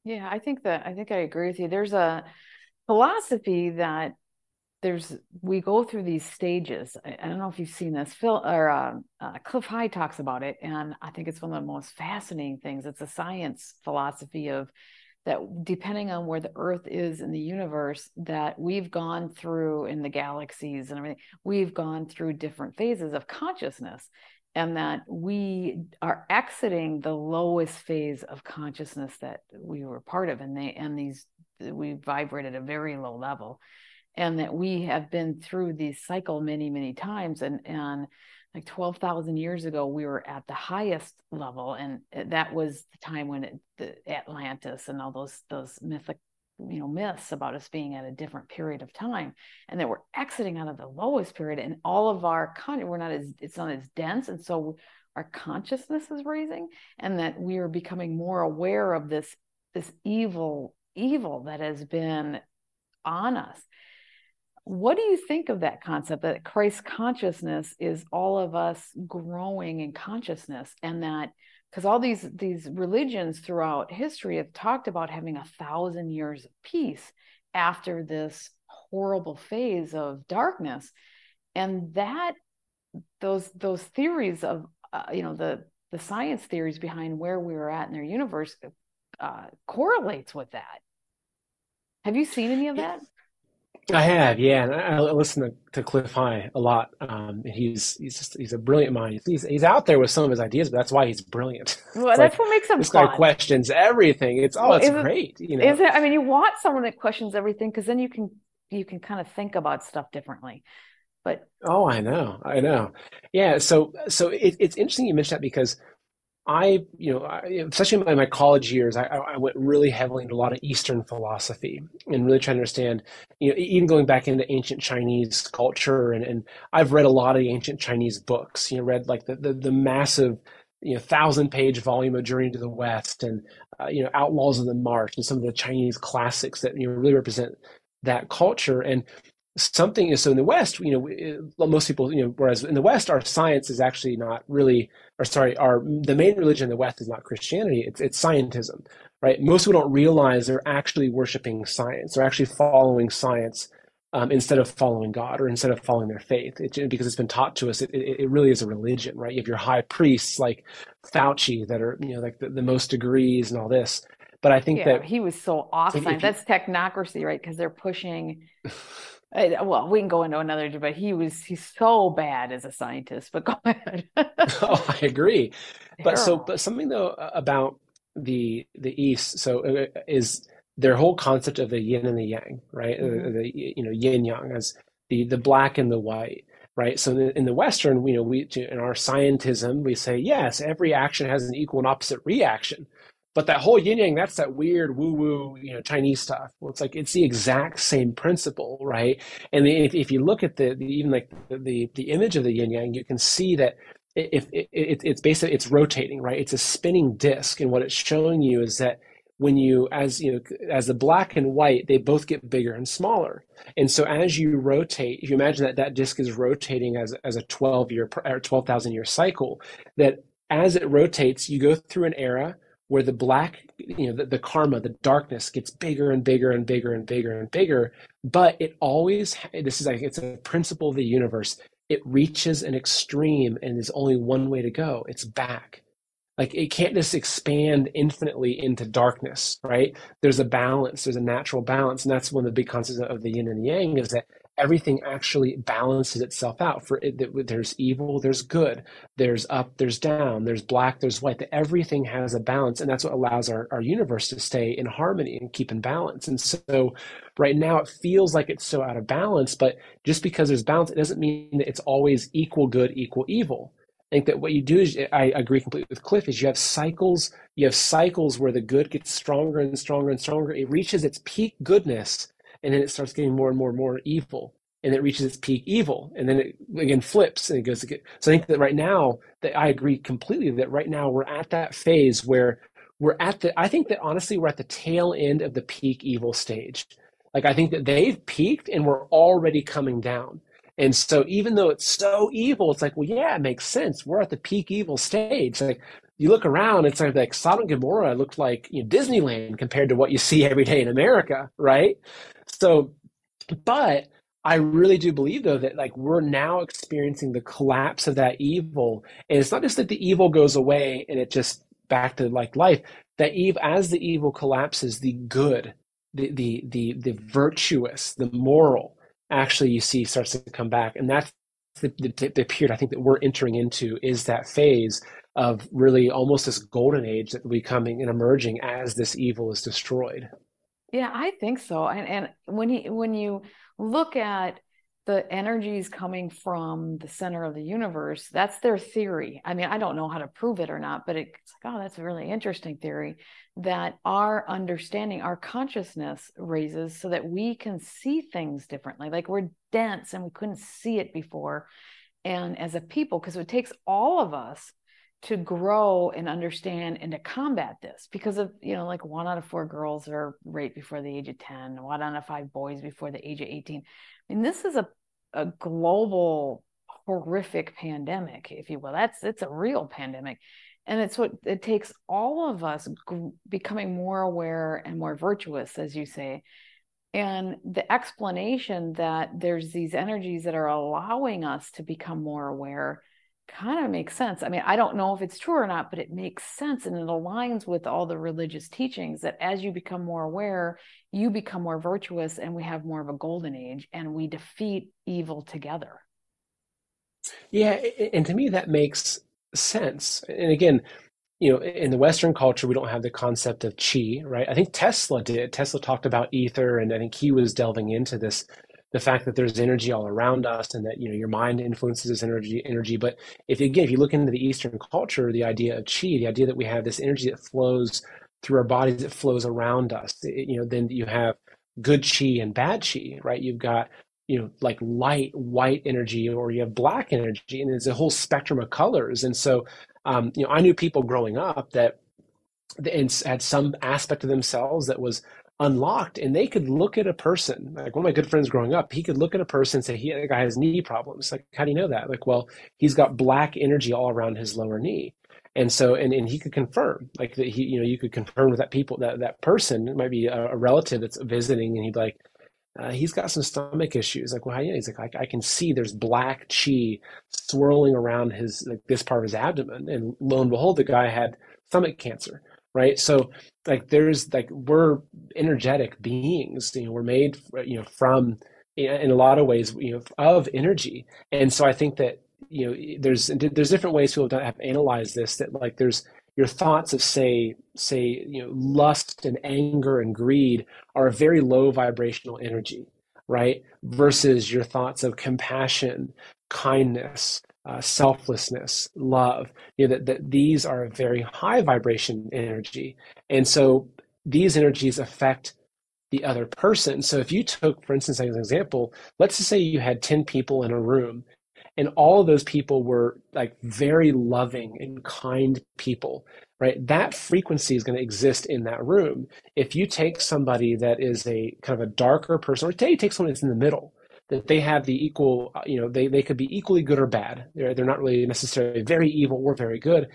Yeah, I think that I think I agree with you. There's a philosophy that there's we go through these stages. I, I don't know if you've seen this. Phil or uh, uh, Cliff High talks about it, and I think it's one of the most fascinating things. It's a science philosophy of that depending on where the earth is in the universe that we've gone through in the galaxies and everything we've gone through different phases of consciousness and that we are exiting the lowest phase of consciousness that we were part of and they and these we vibrate at a very low level and that we have been through this cycle many many times and and like 12,000 years ago we were at the highest level and eh, that was the time when it, the Atlantis and all those those mythic you know myths about us being at a different period of time and that we're exiting out of the lowest period and all of our con we're not as it's not as dense and so our consciousness is raising and that we are becoming more aware of this this evil evil that has been on us what do you think of that concept that Christ consciousness is all of us growing in consciousness and that because all these these religions throughout history have talked about having a thousand years of peace after this horrible phase of darkness. And that those those theories of uh, you know the the science theories behind where we were at in their universe uh, correlates with that. Have you seen any of that I have, yeah, and I, I listen to, to Cliff High a lot. Um, and he's he's just he's a brilliant mind. He's he's out there with some of his ideas, but that's why he's brilliant. well that's like what makes him this fun guy questions everything. It's oh, Well, it's it- great. You know, is it i mean you want someone that questions everything because then you can you can kind of think about stuff differently but Oh, I know, I know. Yeah, so so it, it's interesting you mentioned that because I, you know, I, especially in my, college years, I, I went really heavily into a lot of Eastern philosophy and really trying to understand, you know, even going back into ancient Chinese culture. And, and I've read a lot of the ancient Chinese books, you know, read like the, the, the massive, you know, thousand page volume of Journey to the West and, uh, you know, Outlaws of the Marsh and some of the Chinese classics that, you know, really represent that culture. And something is so in the West, you know, it- most people, you know, whereas in the West, our science is actually not really, or sorry, our the main religion in the West is not Christianity; it's it's scientism, right? Most people don't realize they're actually worshiping science; they're actually following science um, instead of following God or instead of following their faith. It, because it's been taught to us, it, it, it really is a religion, right? You have your high priests like Fauci that are, you know, like the, the most degrees and all this. But I think yeah that he was so off if science you- that's technocracy right because they're pushing well we can go into another but he was he's so bad as a scientist but go ahead oh, I agree. But so, but something though about the the East, so uh, is their whole concept of the yin and the yang, right? Uh, Mhm. The you know yin yang as the the black and the white, right? So in the, in the Western, you know, we in our scientism we say yes, every action has an equal and opposite reaction. But that whole yin yang, that's that weird woo woo, you know, Chinese stuff. Well, it's like it's the exact same principle, right? And if, if you look at the, the even like the, the, the image of the yin yang, you can see that if it, it, it's basically it's rotating, right? It's a spinning disc, and what it's showing you is that when you as you know as the black and white they both get bigger and smaller and so as you rotate if you imagine that that disk is rotating as, as a 12 year or 12,000 year cycle that as it rotates you go through an era where the black you know the, the karma the darkness gets bigger and bigger and bigger and bigger and bigger but it always this is like it's a principle of the universe. It reaches an extreme and there's only one way to go. It's back. Like it can't just expand infinitely into darkness right? There's a balance. There's a natural balance. And that's one of the big concepts of the yin and the yang is that everything actually balances itself out for it there's evil there's good there's up there's down there's black there's white that everything has a balance and that's what allows our, our universe to stay in harmony and keep in balance. And so right now it feels like it's so out of balance but just because there's balance it doesn't mean that it's always equal good equal evil. I think that what you do is I agree completely with Cliff is you have cycles you have cycles where the good gets stronger and stronger and stronger. It reaches its peak goodness and then it starts getting more and more and more evil and it reaches its peak evil and then it again flips and it goes again. so i think that right now that i agree completely that right now we're at that phase where we're at the i think that honestly we're at the tail end of the peak evil stage like i think that they've peaked and we're already coming down and so even though it's so evil, it's like, well, yeah, it makes sense. We're at the peak evil stage. Like you look around, it's like, like Sodom and Gomorrah looked like you know, Disneyland compared to what you see every day in America, right? So, but I really do believe though that like we're now experiencing the collapse of that evil, and it's not just that the evil goes away and it just back to like life. That eve as the evil collapses, the good, the the the the virtuous, the moral, actually you see starts to come back. And that's the, the, the period I think that we're entering into is that phase of really almost this golden age that will be coming and emerging as this evil is destroyed. Yeah, I think so. And and when you when you look at the energies coming from the center of the universe that's their theory i mean i don't know how to prove it or not but it's like oh that's a really interesting theory that our understanding our consciousness raises so that we can see things differently like we're dense and we couldn't see it before and as a people because it takes all of us to grow and understand and to combat this because of you know like one out of four girls are raped before the age of 10 one out of five boys before the age of 18 I mean, this is a a global horrific pandemic, if you will. That's it's a real pandemic. And it's what it takes all of us g- becoming more aware and more virtuous, as you say. And the explanation that there's these energies that are allowing us to become more aware kind of makes sense. I mean, I don't know if it's true or not, but it makes sense and it aligns with all the religious teachings that as you become more aware, you become more virtuous and we have more of a golden age and we defeat evil together. Yeah, and to me that makes sense. And again, you know, in the Western culture, we don't have the concept of chi, right? I think Tesla did. Tesla talked about ether, and I think he was delving into this the fact that there's energy all around us and that you know your mind influences this energy energy. But if again if you look into the eastern culture the idea of chi the idea that we have this energy that flows through our bodies that flows around us. It, you know then you have good chi and bad chi right? You've got you know like light white energy or you have black energy and there's a whole spectrum of colors. And so um, you know i knew people growing up that and had some aspect of themselves that was unlocked and they could look at a person like one of my good friends growing up he could look at a person and say he the guy has knee problems. Like how do you know that? Like well he's got black energy all around his lower knee. And so and, and he could confirm like that he you know you could confirm with that people that that person it might be a, a relative that's visiting and he'd be like uh, he's got some stomach issues. Like well how, yeah he's like I, I can see there's black chi swirling around his like this part of his abdomen. And lo and behold the guy had stomach cancer right? So like there's like we're energetic beings you know we're made you know from in a lot of ways you know of energy. And so i think that you know there's there's different ways people have analyzed this that like there's your thoughts of say say you know lust and anger and greed are a very low vibrational energy right? Versus your thoughts of compassion kindness uh, selflessness, love. You know that, that these are a very high vibration energy, and so these energies affect the other person. So if you took, for instance, as an example, let's just say you had ten people in a room, and all of those people were like very loving and kind people right that frequency is going to exist in that room if you take somebody that is a kind of a darker person or say you take someone that's in the middle that they have the equal uh, you know they, they could be equally good or bad they're, they're not really necessarily very evil or very good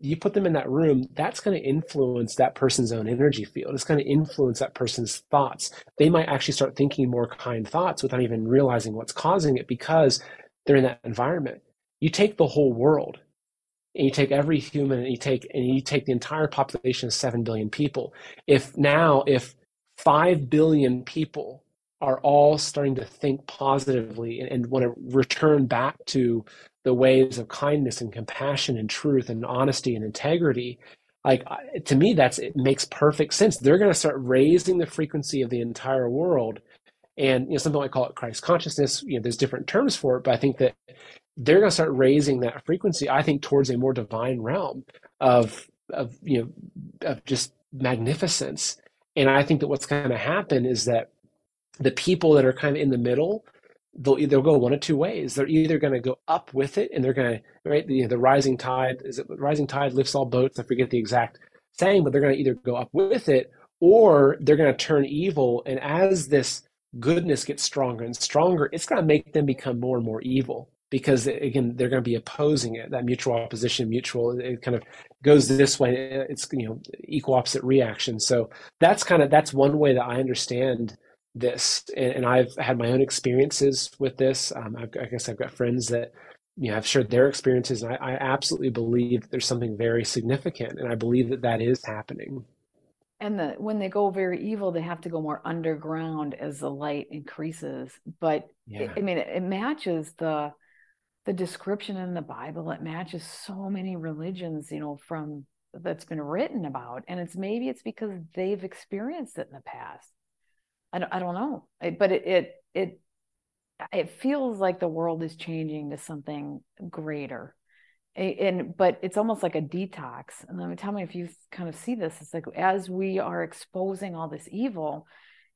you put them in that room that's going to influence that person's own energy field it's going to influence that person's thoughts they might actually start thinking more kind thoughts without even realizing what's causing it because they're in that environment. You take the whole world and you take every human and you take and you take the entire population of 7 billion people. If now if 5 billion people are all starting to think positively and, and want to return back to the ways of kindness and compassion and truth and honesty and integrity like to me that's it makes perfect sense they're going to start raising the frequency of the entire world and you know, something I call it Christ consciousness. You know, there's different terms for it, but I think that they're going to start raising that frequency. I think towards a more divine realm of of you know of just magnificence. And I think that what's going to happen is that the people that are kind of in the middle, they'll either go one of two ways. They're either going to go up with it, and they're going to right the, the rising tide is it rising tide lifts all boats. I forget the exact saying, but they're going to either go up with it or they're going to turn evil. And as this goodness gets stronger and stronger, it's going to make them become more and more evil because again they're going to be opposing it that mutual opposition mutual it kind of goes this way it's you know equal opposite reaction so that's kind of that's one way that i understand this and, and i've had my own experiences with this. Um, I've, i guess i've got friends that you know have shared their experiences and I, I absolutely believe that there's something very significant and i believe that that is happening. And the when they go very evil they have to go more underground as the light increases. But yeah. it, i mean it, it, matches the the description in the bible. It matches so many religions you know from that's been written about. And it's maybe it's because they've experienced it in the past i don't, I don't know. But it, it it it feels like the world is changing to something greater. And but it's almost like a detox. And let me tell me if you kind of see this. It's like as we are exposing all this evil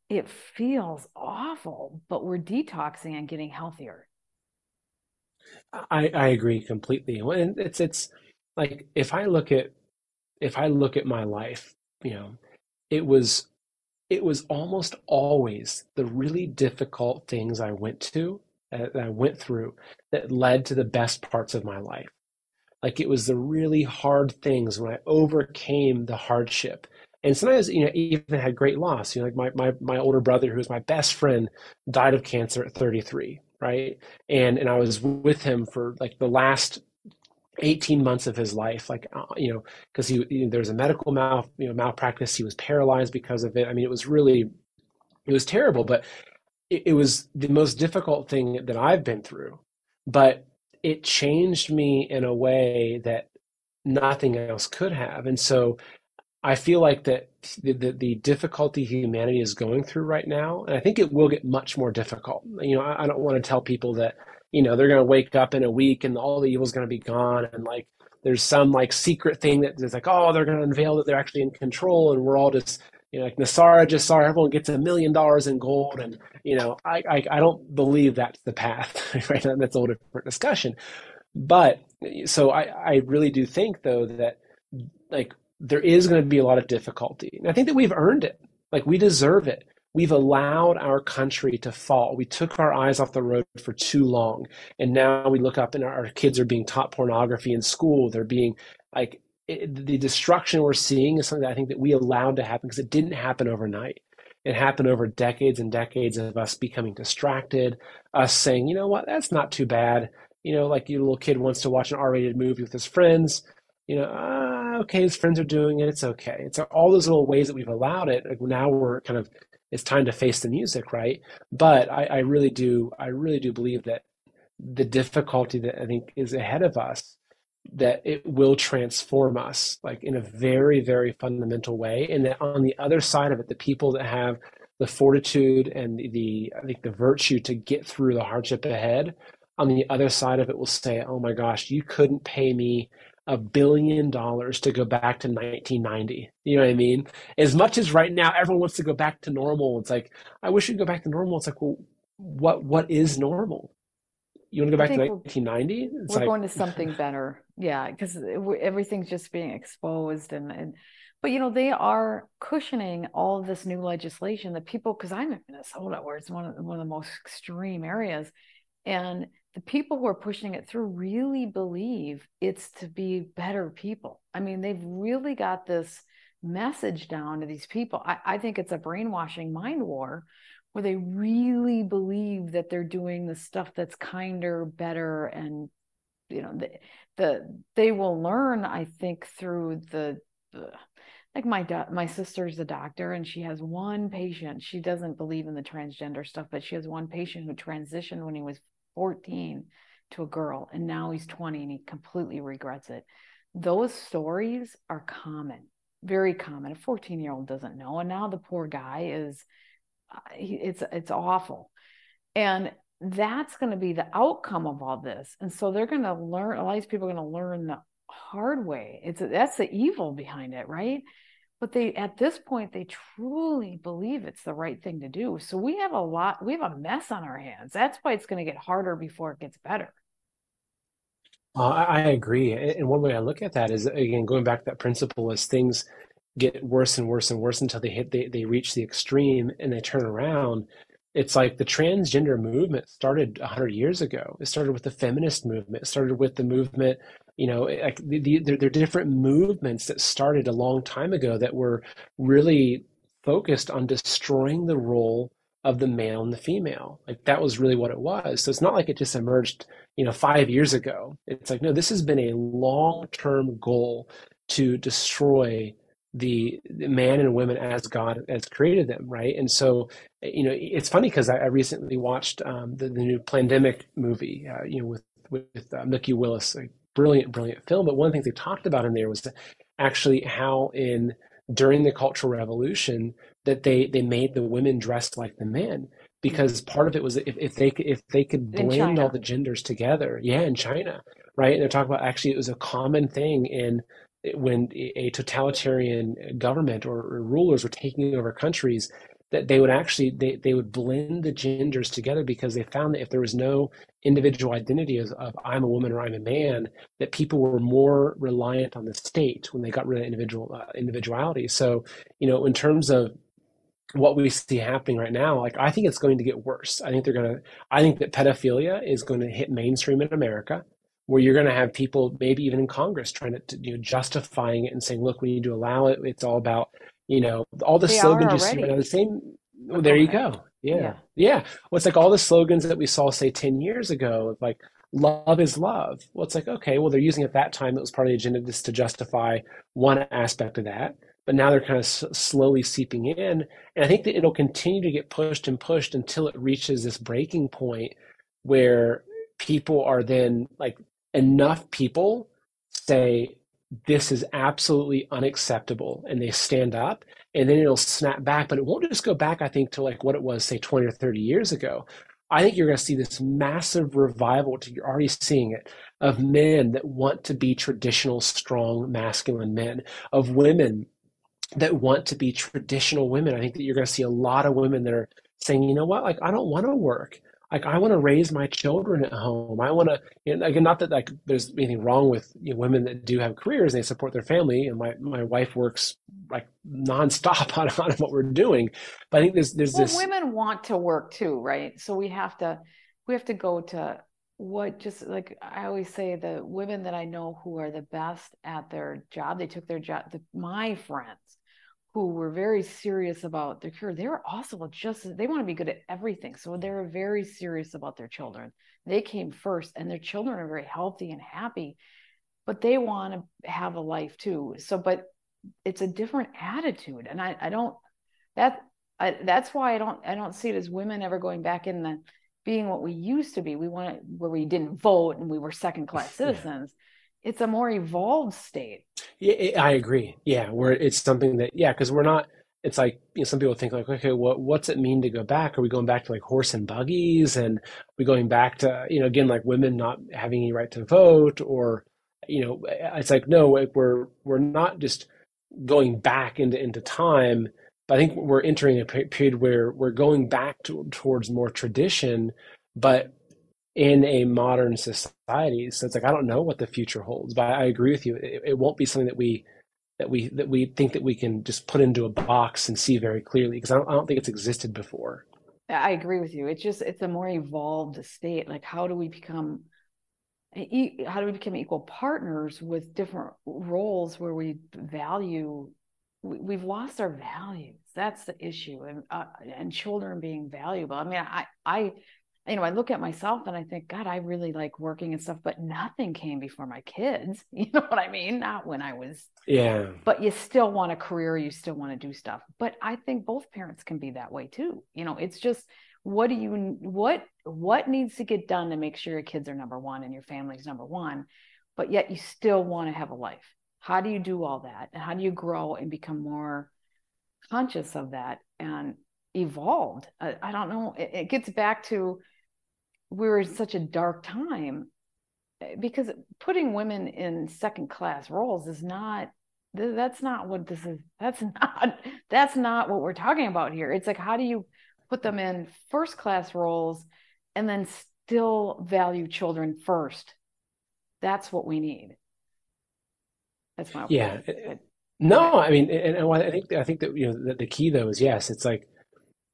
it feels awful but we're detoxing and getting healthier. I i agree completely. And it's it's like if i look at if i look at my life you know it was it was almost always the really difficult things i went to uh, that i went through that led to the best parts of my life like it was the really hard things when I overcame the hardship. And sometimes, you know, even had great loss. You know, like my my my older brother, who was my best friend, died of cancer at 33, right? And and I was with him for like the last 18 months of his life like uh, you know because he there was a medical mal you know malpractice he was paralyzed because of it i mean it was really it was terrible but it, it was the most difficult thing that i've been through but it changed me in a way that nothing else could have. And so I feel like that the, the, the, difficulty humanity is going through right now, and I think it will get much more difficult. You know, I, I don't want to tell people that, you know, they're going to wake up in a week and all the evil is going to be gone and like there's some like secret thing that is like, oh, they're going to unveil that they're actually in control and we're all just you know, like NESARA just saw everyone gets a million dollars in gold, and you know, I, I, I don't believe that's the path, right? That's a whole different discussion. But so I I really do think though that like there is going to be a lot of difficulty, and I think that we've earned it. Like we deserve it. We've allowed our country to fall. We took our eyes off the road for too long, and now we look up and our kids are being taught pornography in school. They're being like it, the destruction we're seeing is something that I think that we allowed to happen because it didn't happen overnight. It happened over decades and decades of us becoming distracted, us saying, you know what, that's not too bad. You know, like your little kid wants to watch an R-rated movie with his friends. You know, ah, okay, his friends are doing it. It's okay. It's all those little ways that we've allowed it. Like now we're kind of, it's time to face the music, right? But I, I really do, I really do believe that the difficulty that I think is ahead of us that it will transform us like in a very very fundamental way and that on the other side of it the people that have the fortitude and the, the i think the virtue to get through the hardship ahead on the other side of it will say, "Oh my gosh, you couldn't pay me a billion dollars to go back to 1990." You know what I mean? As much as right now everyone wants to go back to normal, it's like I wish you'd go back to normal. It's like, well, what what is normal? You want to go back to 1990? It's we're like, going to something better. Yeah, because everything's just being exposed and and but you know they are cushioning all of this new legislation that people because i'm in minnesota where it's one of, one of the most extreme areas and the people who are pushing it through really believe it's to be better people. I mean they've really got this message down to these people. I, I think it's a brainwashing mind war where they really believe that they're doing the stuff that's kinder better and you know the, the they will learn i think through the, the like my do- my sister's a doctor and she has one patient. She doesn't believe in the transgender stuff but she has one patient who transitioned when he was 14 to a girl and now he's 20 and he completely regrets it. Those stories are common very common. A 14 year old doesn't know and now the poor guy is uh, it's it's awful. And that's going to be the outcome of all this. And so they're going to learn a lot of these people are going to learn the hard way. It's that's the evil behind it right but they at this point they truly believe it's the right thing to do. So we have a lot we have a mess on our hands. That's why it's going to get harder before it gets better. Uh, I agree. And one way i look at that is again going back to that principle as things get worse and worse and worse until they hit they, they reach the extreme and they turn around it's like the transgender movement started 100 years ago. It started with the feminist movement. It started with the movement you know like the, the, there, there are different movements that started a long time ago that were really focused on destroying the role of the male and the female. Like that was really what it was. So it's not like it just emerged you know five years ago. It's like no this has been a long-term goal to destroy the, the man and women as god has created them right? And so you know it's funny because I, I, recently watched um, the, the new Plandemic movie uh, you know with with uh, Mikki Willis, brilliant, brilliant film. But one of the things they talked about in there was actually how in during the Cultural Revolution that they they made the women dress like the men because part of it was if, if they could if they could blend all the genders together yeah in china right and they're talking about actually it was a common thing in when a totalitarian government or, or rulers were taking over countries that they would actually they, they would blend the genders together because they found that if there was no individual identity of, of i'm a woman or i'm a man that people were more reliant on the state when they got rid of individual uh, individuality. So you know in terms of what we see happening right now like i think it's going to get worse. I think they're going to i think that pedophilia is going to hit mainstream in america where you're going to have people maybe even in congress trying to, to you know justifying it and saying look we need to allow it. It's all about you know, all the they slogans you see now, the same. Well, there you go. Yeah. yeah. Yeah. Well, it's like all the slogans that we saw, say, 10 years ago, like love is love. Well, it's like, okay, well, they're using at that time, it was part of the agenda just to justify one aspect of that. But now they're kind of s- slowly seeping in. And I think that it'll continue to get pushed and pushed until it reaches this breaking point where people are then like enough people say, this is absolutely unacceptable. And they stand up and then it'll snap back but it won't just go back i think to like what it was say 20 or 30 years ago. I think you're going to see this massive revival to, you're already seeing it of men that want to be traditional strong masculine men of women that want to be traditional women. I think that you're going to see a lot of women that are saying you know what? Like i don't want to work like I want to raise my children at home. I want to, you know, again, not that like there's anything wrong with you know, women that do have careers and they support their family. And my, my wife works like nonstop on, on what we're doing. But I think there's there's well, this. Women want to work too, right? So we have to we have to go to what just like I always say the women that I know who are the best at their job. They took their job. The, my friends who were very serious about their career, they were also just they want to be good at everything. So they're very serious about their children. They came first, and their children are very healthy and happy, but they want to have a life too. So, but it's a different attitude, and I, I don't that I, that's why I don't I don't see it as women ever going back in the being what we used to be. We want where we didn't vote and we were second class citizens. Yeah it's a more evolved state. Yeah, I agree. Yeah, where it's something that yeah, because we're not it's like you know, some people think like, okay, what what's it mean to go back? Are we going back to like horse and buggies, and we going back to you know again like women not having any right to vote, or you know, it's like no, we're we're not just going back into into time, but I think we're entering a period where we're going back to, towards more tradition, but in a modern society. So it's like I don't know what the future holds, but I agree with you. It, it won't be something that we that we that we think that we can just put into a box and see very clearly because I don't, I don't think it's existed before. I agree with you. It's just it's a more evolved state. Like how do we become how do we become equal partners with different roles where we value we've lost our values that's the issue and uh, and children being valuable i mean i i you know, I look at myself and I think, God, I really like working and stuff, but nothing came before my kids. You know what I mean? Not when I was, yeah. But you still want a career, you still want to do stuff. But I think both parents can be that way too. You know, it's just what do you what what needs to get done to make sure your kids are number one and your family's number one, but yet you still want to have a life. How do you do all that? And how do you grow and become more conscious of that and evolved? I, I don't know. It, it gets back to we were in such a dark time eh, because putting women in second class roles is not that's not what this is that's not that's not what we're talking about here. It's like how do you put them in first class roles and then still value children first? That's what we need. That's my yeah no i mean and, and i think i think that you know the, the key though is yes it's like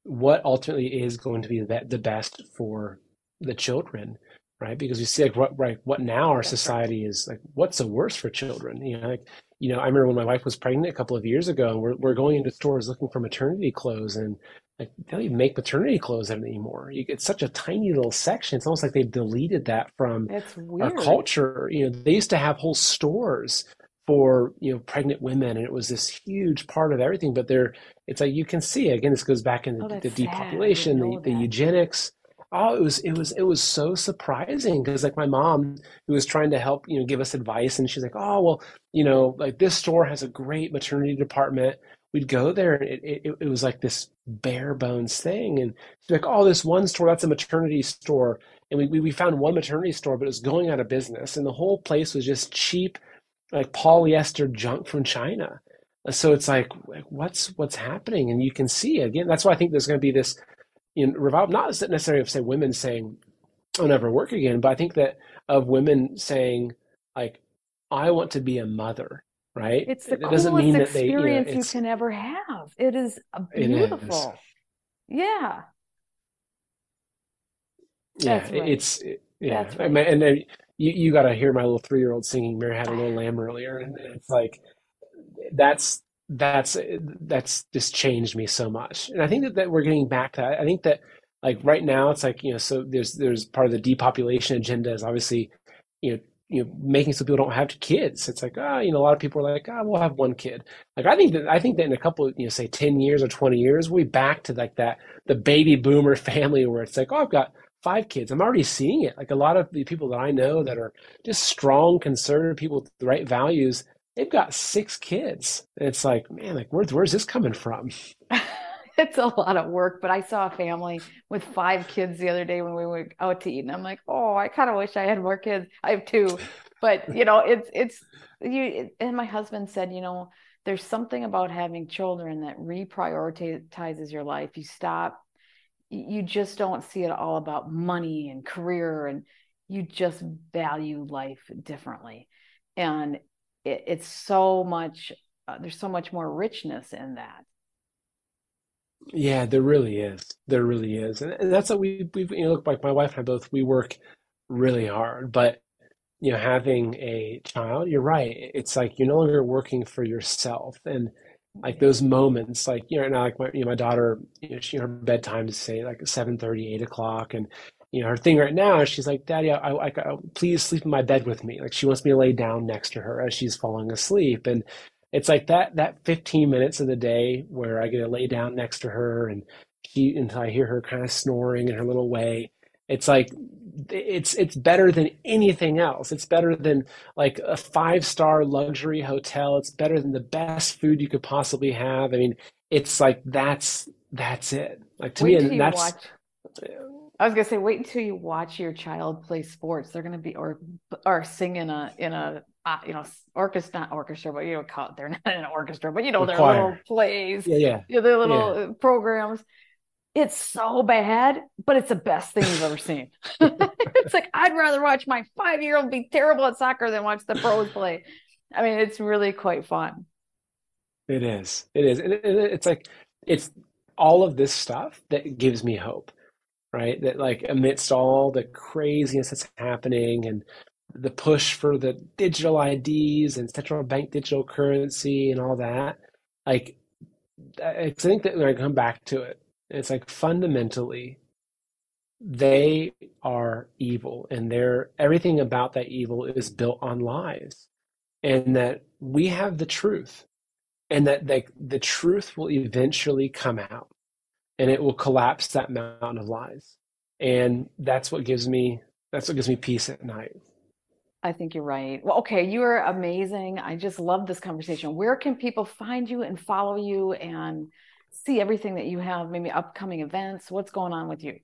what ultimately is going to be the, the best for the children right? Because we see like what right what now our society is like what's the worst for children? You know like you know i remember when my wife was pregnant a couple of years ago and we're, we're going into stores looking for maternity clothes and like they don't even make maternity clothes anymore. You, it's such a tiny little section. It's almost like they've deleted that from our culture. You know they used to have whole stores for you know pregnant women and it was this huge part of everything but they're it's like you can see again this goes back into oh, the depopulation the, the eugenics oh it was it was it was so surprising because like my mom who was trying to help you know give us advice and she's like oh well you know like this store has a great maternity department. We'd go there and it, it, it was like this bare bones thing and she's like oh this one store that's a maternity store. And we, we found one maternity store but it was going out of business and the whole place was just cheap like polyester junk from china. So it's like what's what's happening? And you can see again that's why i think there's going to be this in revival, not necessarily of say women saying, "I'll never work again," but I think that of women saying, like, "I want to be a mother." Right? It's the it coolest that they, experience you, know, you can ever have. It is beautiful. It is. Yeah. Yeah, right. it's it, yeah, right. and then you you got to hear my little three year old singing "Mary Had a Little Lamb" earlier, and it's like that's that's that's just changed me so much. And i think that, that we're getting back to that. i think that like right now it's like you know so there's there's part of the depopulation agenda is obviously you know you know making so people don't have kids. It's like ah oh, you know a lot of people are like ah oh, we'll have one kid. Like i think that i think that in a couple you know say 10 years or 20 years we'll be back to like that the baby boomer family where it's like oh i've got five kids. I'm already seeing it. Like a lot of the people that i know that are just strong conservative people with the right values they've got six kids. it's like, man, like where's where's this coming from? it's a lot of work, but I saw a family with five kids the other day when we went out to eat, and I'm like, oh, I kind of wish I had more kids. I have two, but you know, it's it's you. And my husband said, you know, there's something about having children that reprioritizes your life. You stop, you just don't see it all about money and career, and you just value life differently. And it, it's so much uh, there's so much more richness in that. Yeah there really is. There really is. And, and that's what we we you know look like my wife and i both we work really hard but you know having a child you're right it's like you're no longer working for yourself. And like those moments like you know now like my you know, my daughter you know she her bedtime is say like 7 30 8 o'clock and you know, her thing right now is she's like, Daddy, I, I, I, please sleep in my bed with me. Like she wants me to lay down next to her as she's falling asleep. And it's like that, that 15 minutes of the day where I get to lay down next to her and she, until I hear her kind of snoring in her little way. It's like, it's, it's better than anything else. It's better than like a five star luxury hotel. It's better than the best food you could possibly have. I mean, it's like that's that's it. Like to me, and that's watch. Uh, I was gonna say, wait until you watch your child play sports. They're gonna be or or sing in a in a uh, you know orchestra, not orchestra, but you know call it, they're not in an orchestra, but you know The their choir. little plays, yeah, yeah. yeah, their little uh, programs. It's so bad, but it's the best thing you've ever seen. it's like I'd rather watch my five year old be terrible at soccer than watch the pros play. I mean, it's really quite fun. It is. It is. And it, it's like it's all of this stuff that gives me hope, right? That like amidst all the craziness that's happening and the push for the digital IDs and central bank digital currency and all that, like I think that when I come back to it, it's like fundamentally they are evil and they're everything about that evil is built on lies and that we have the truth and that like the truth will eventually come out and it will collapse that mountain of lies and that's what gives me that's what gives me peace at night I think you're right. Well, okay, you are amazing. I just love this conversation. Where can people find you and follow you and see everything that you have, maybe upcoming events? What's going on with you?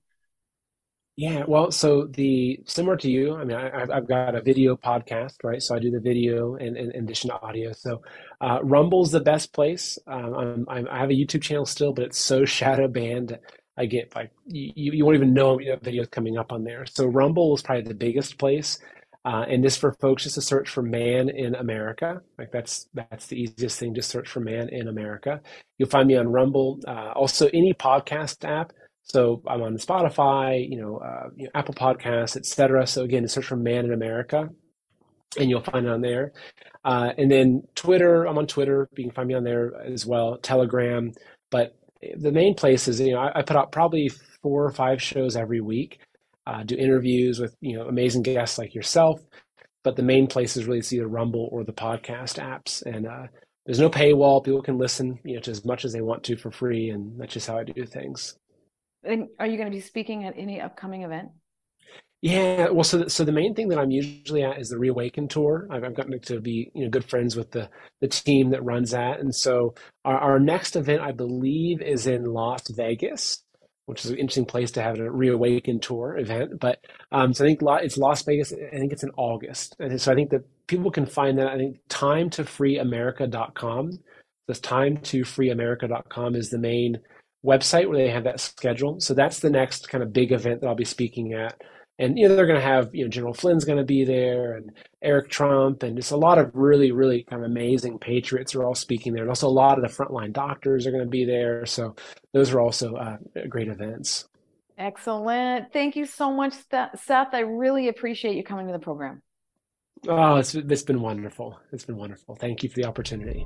Yeah well so the similar to you i mean I, I've, got a video podcast right so i do the video and in addition to audio so uh, rumble's the best place um, I'm, I'm, i have a youtube channel still but it's so shadow banned i get like you, you won't even know you have videos coming up on there so rumble is probably the biggest place uh, and this for folks just to search for man in America. Like that's that's the easiest thing. Just search for man in America. You'll find me on Rumble. Uh, also, any podcast app. So I'm on Spotify, you know, uh, you know Apple Podcasts, etc. So again, search for man in America, and you'll find it on there. Uh, and then Twitter. I'm on Twitter. You can find me on there as well. Telegram. But the main place is you know I, I put out probably four or five shows every week uh, do interviews with you know amazing guests like yourself. But the main place is really see the Rumble or the podcast apps, and uh, there's no paywall. People can listen, you know, to as much as they want to for free, and that's just how I do things. And are you going to be speaking at any upcoming event? Yeah, well, so the, so the main thing that I'm usually at is the Reawaken tour. I've, I've gotten to be you know good friends with the the team that runs that, and so our, our next event I believe is in Las Vegas which is an interesting place to have a reawaken tour event. But um, so I think it's Las Vegas. I think it's in August, and so I think that people can find that. I think time to freeamerica.com. This time to freeamerica.com is the main website where they have that schedule. So that's the next kind of big event that I'll be speaking at and you know they're going to have you know General Flynn's going to be there, and Eric Trump, and just a lot of really really kind of amazing patriots are all speaking there, and also a lot of the frontline doctors are going to be there. So those are also uh, great events. Excellent. Thank you so much, Seth. I really appreciate you coming to the program. Oh, it's it's been wonderful. It's been wonderful. Thank you for the opportunity.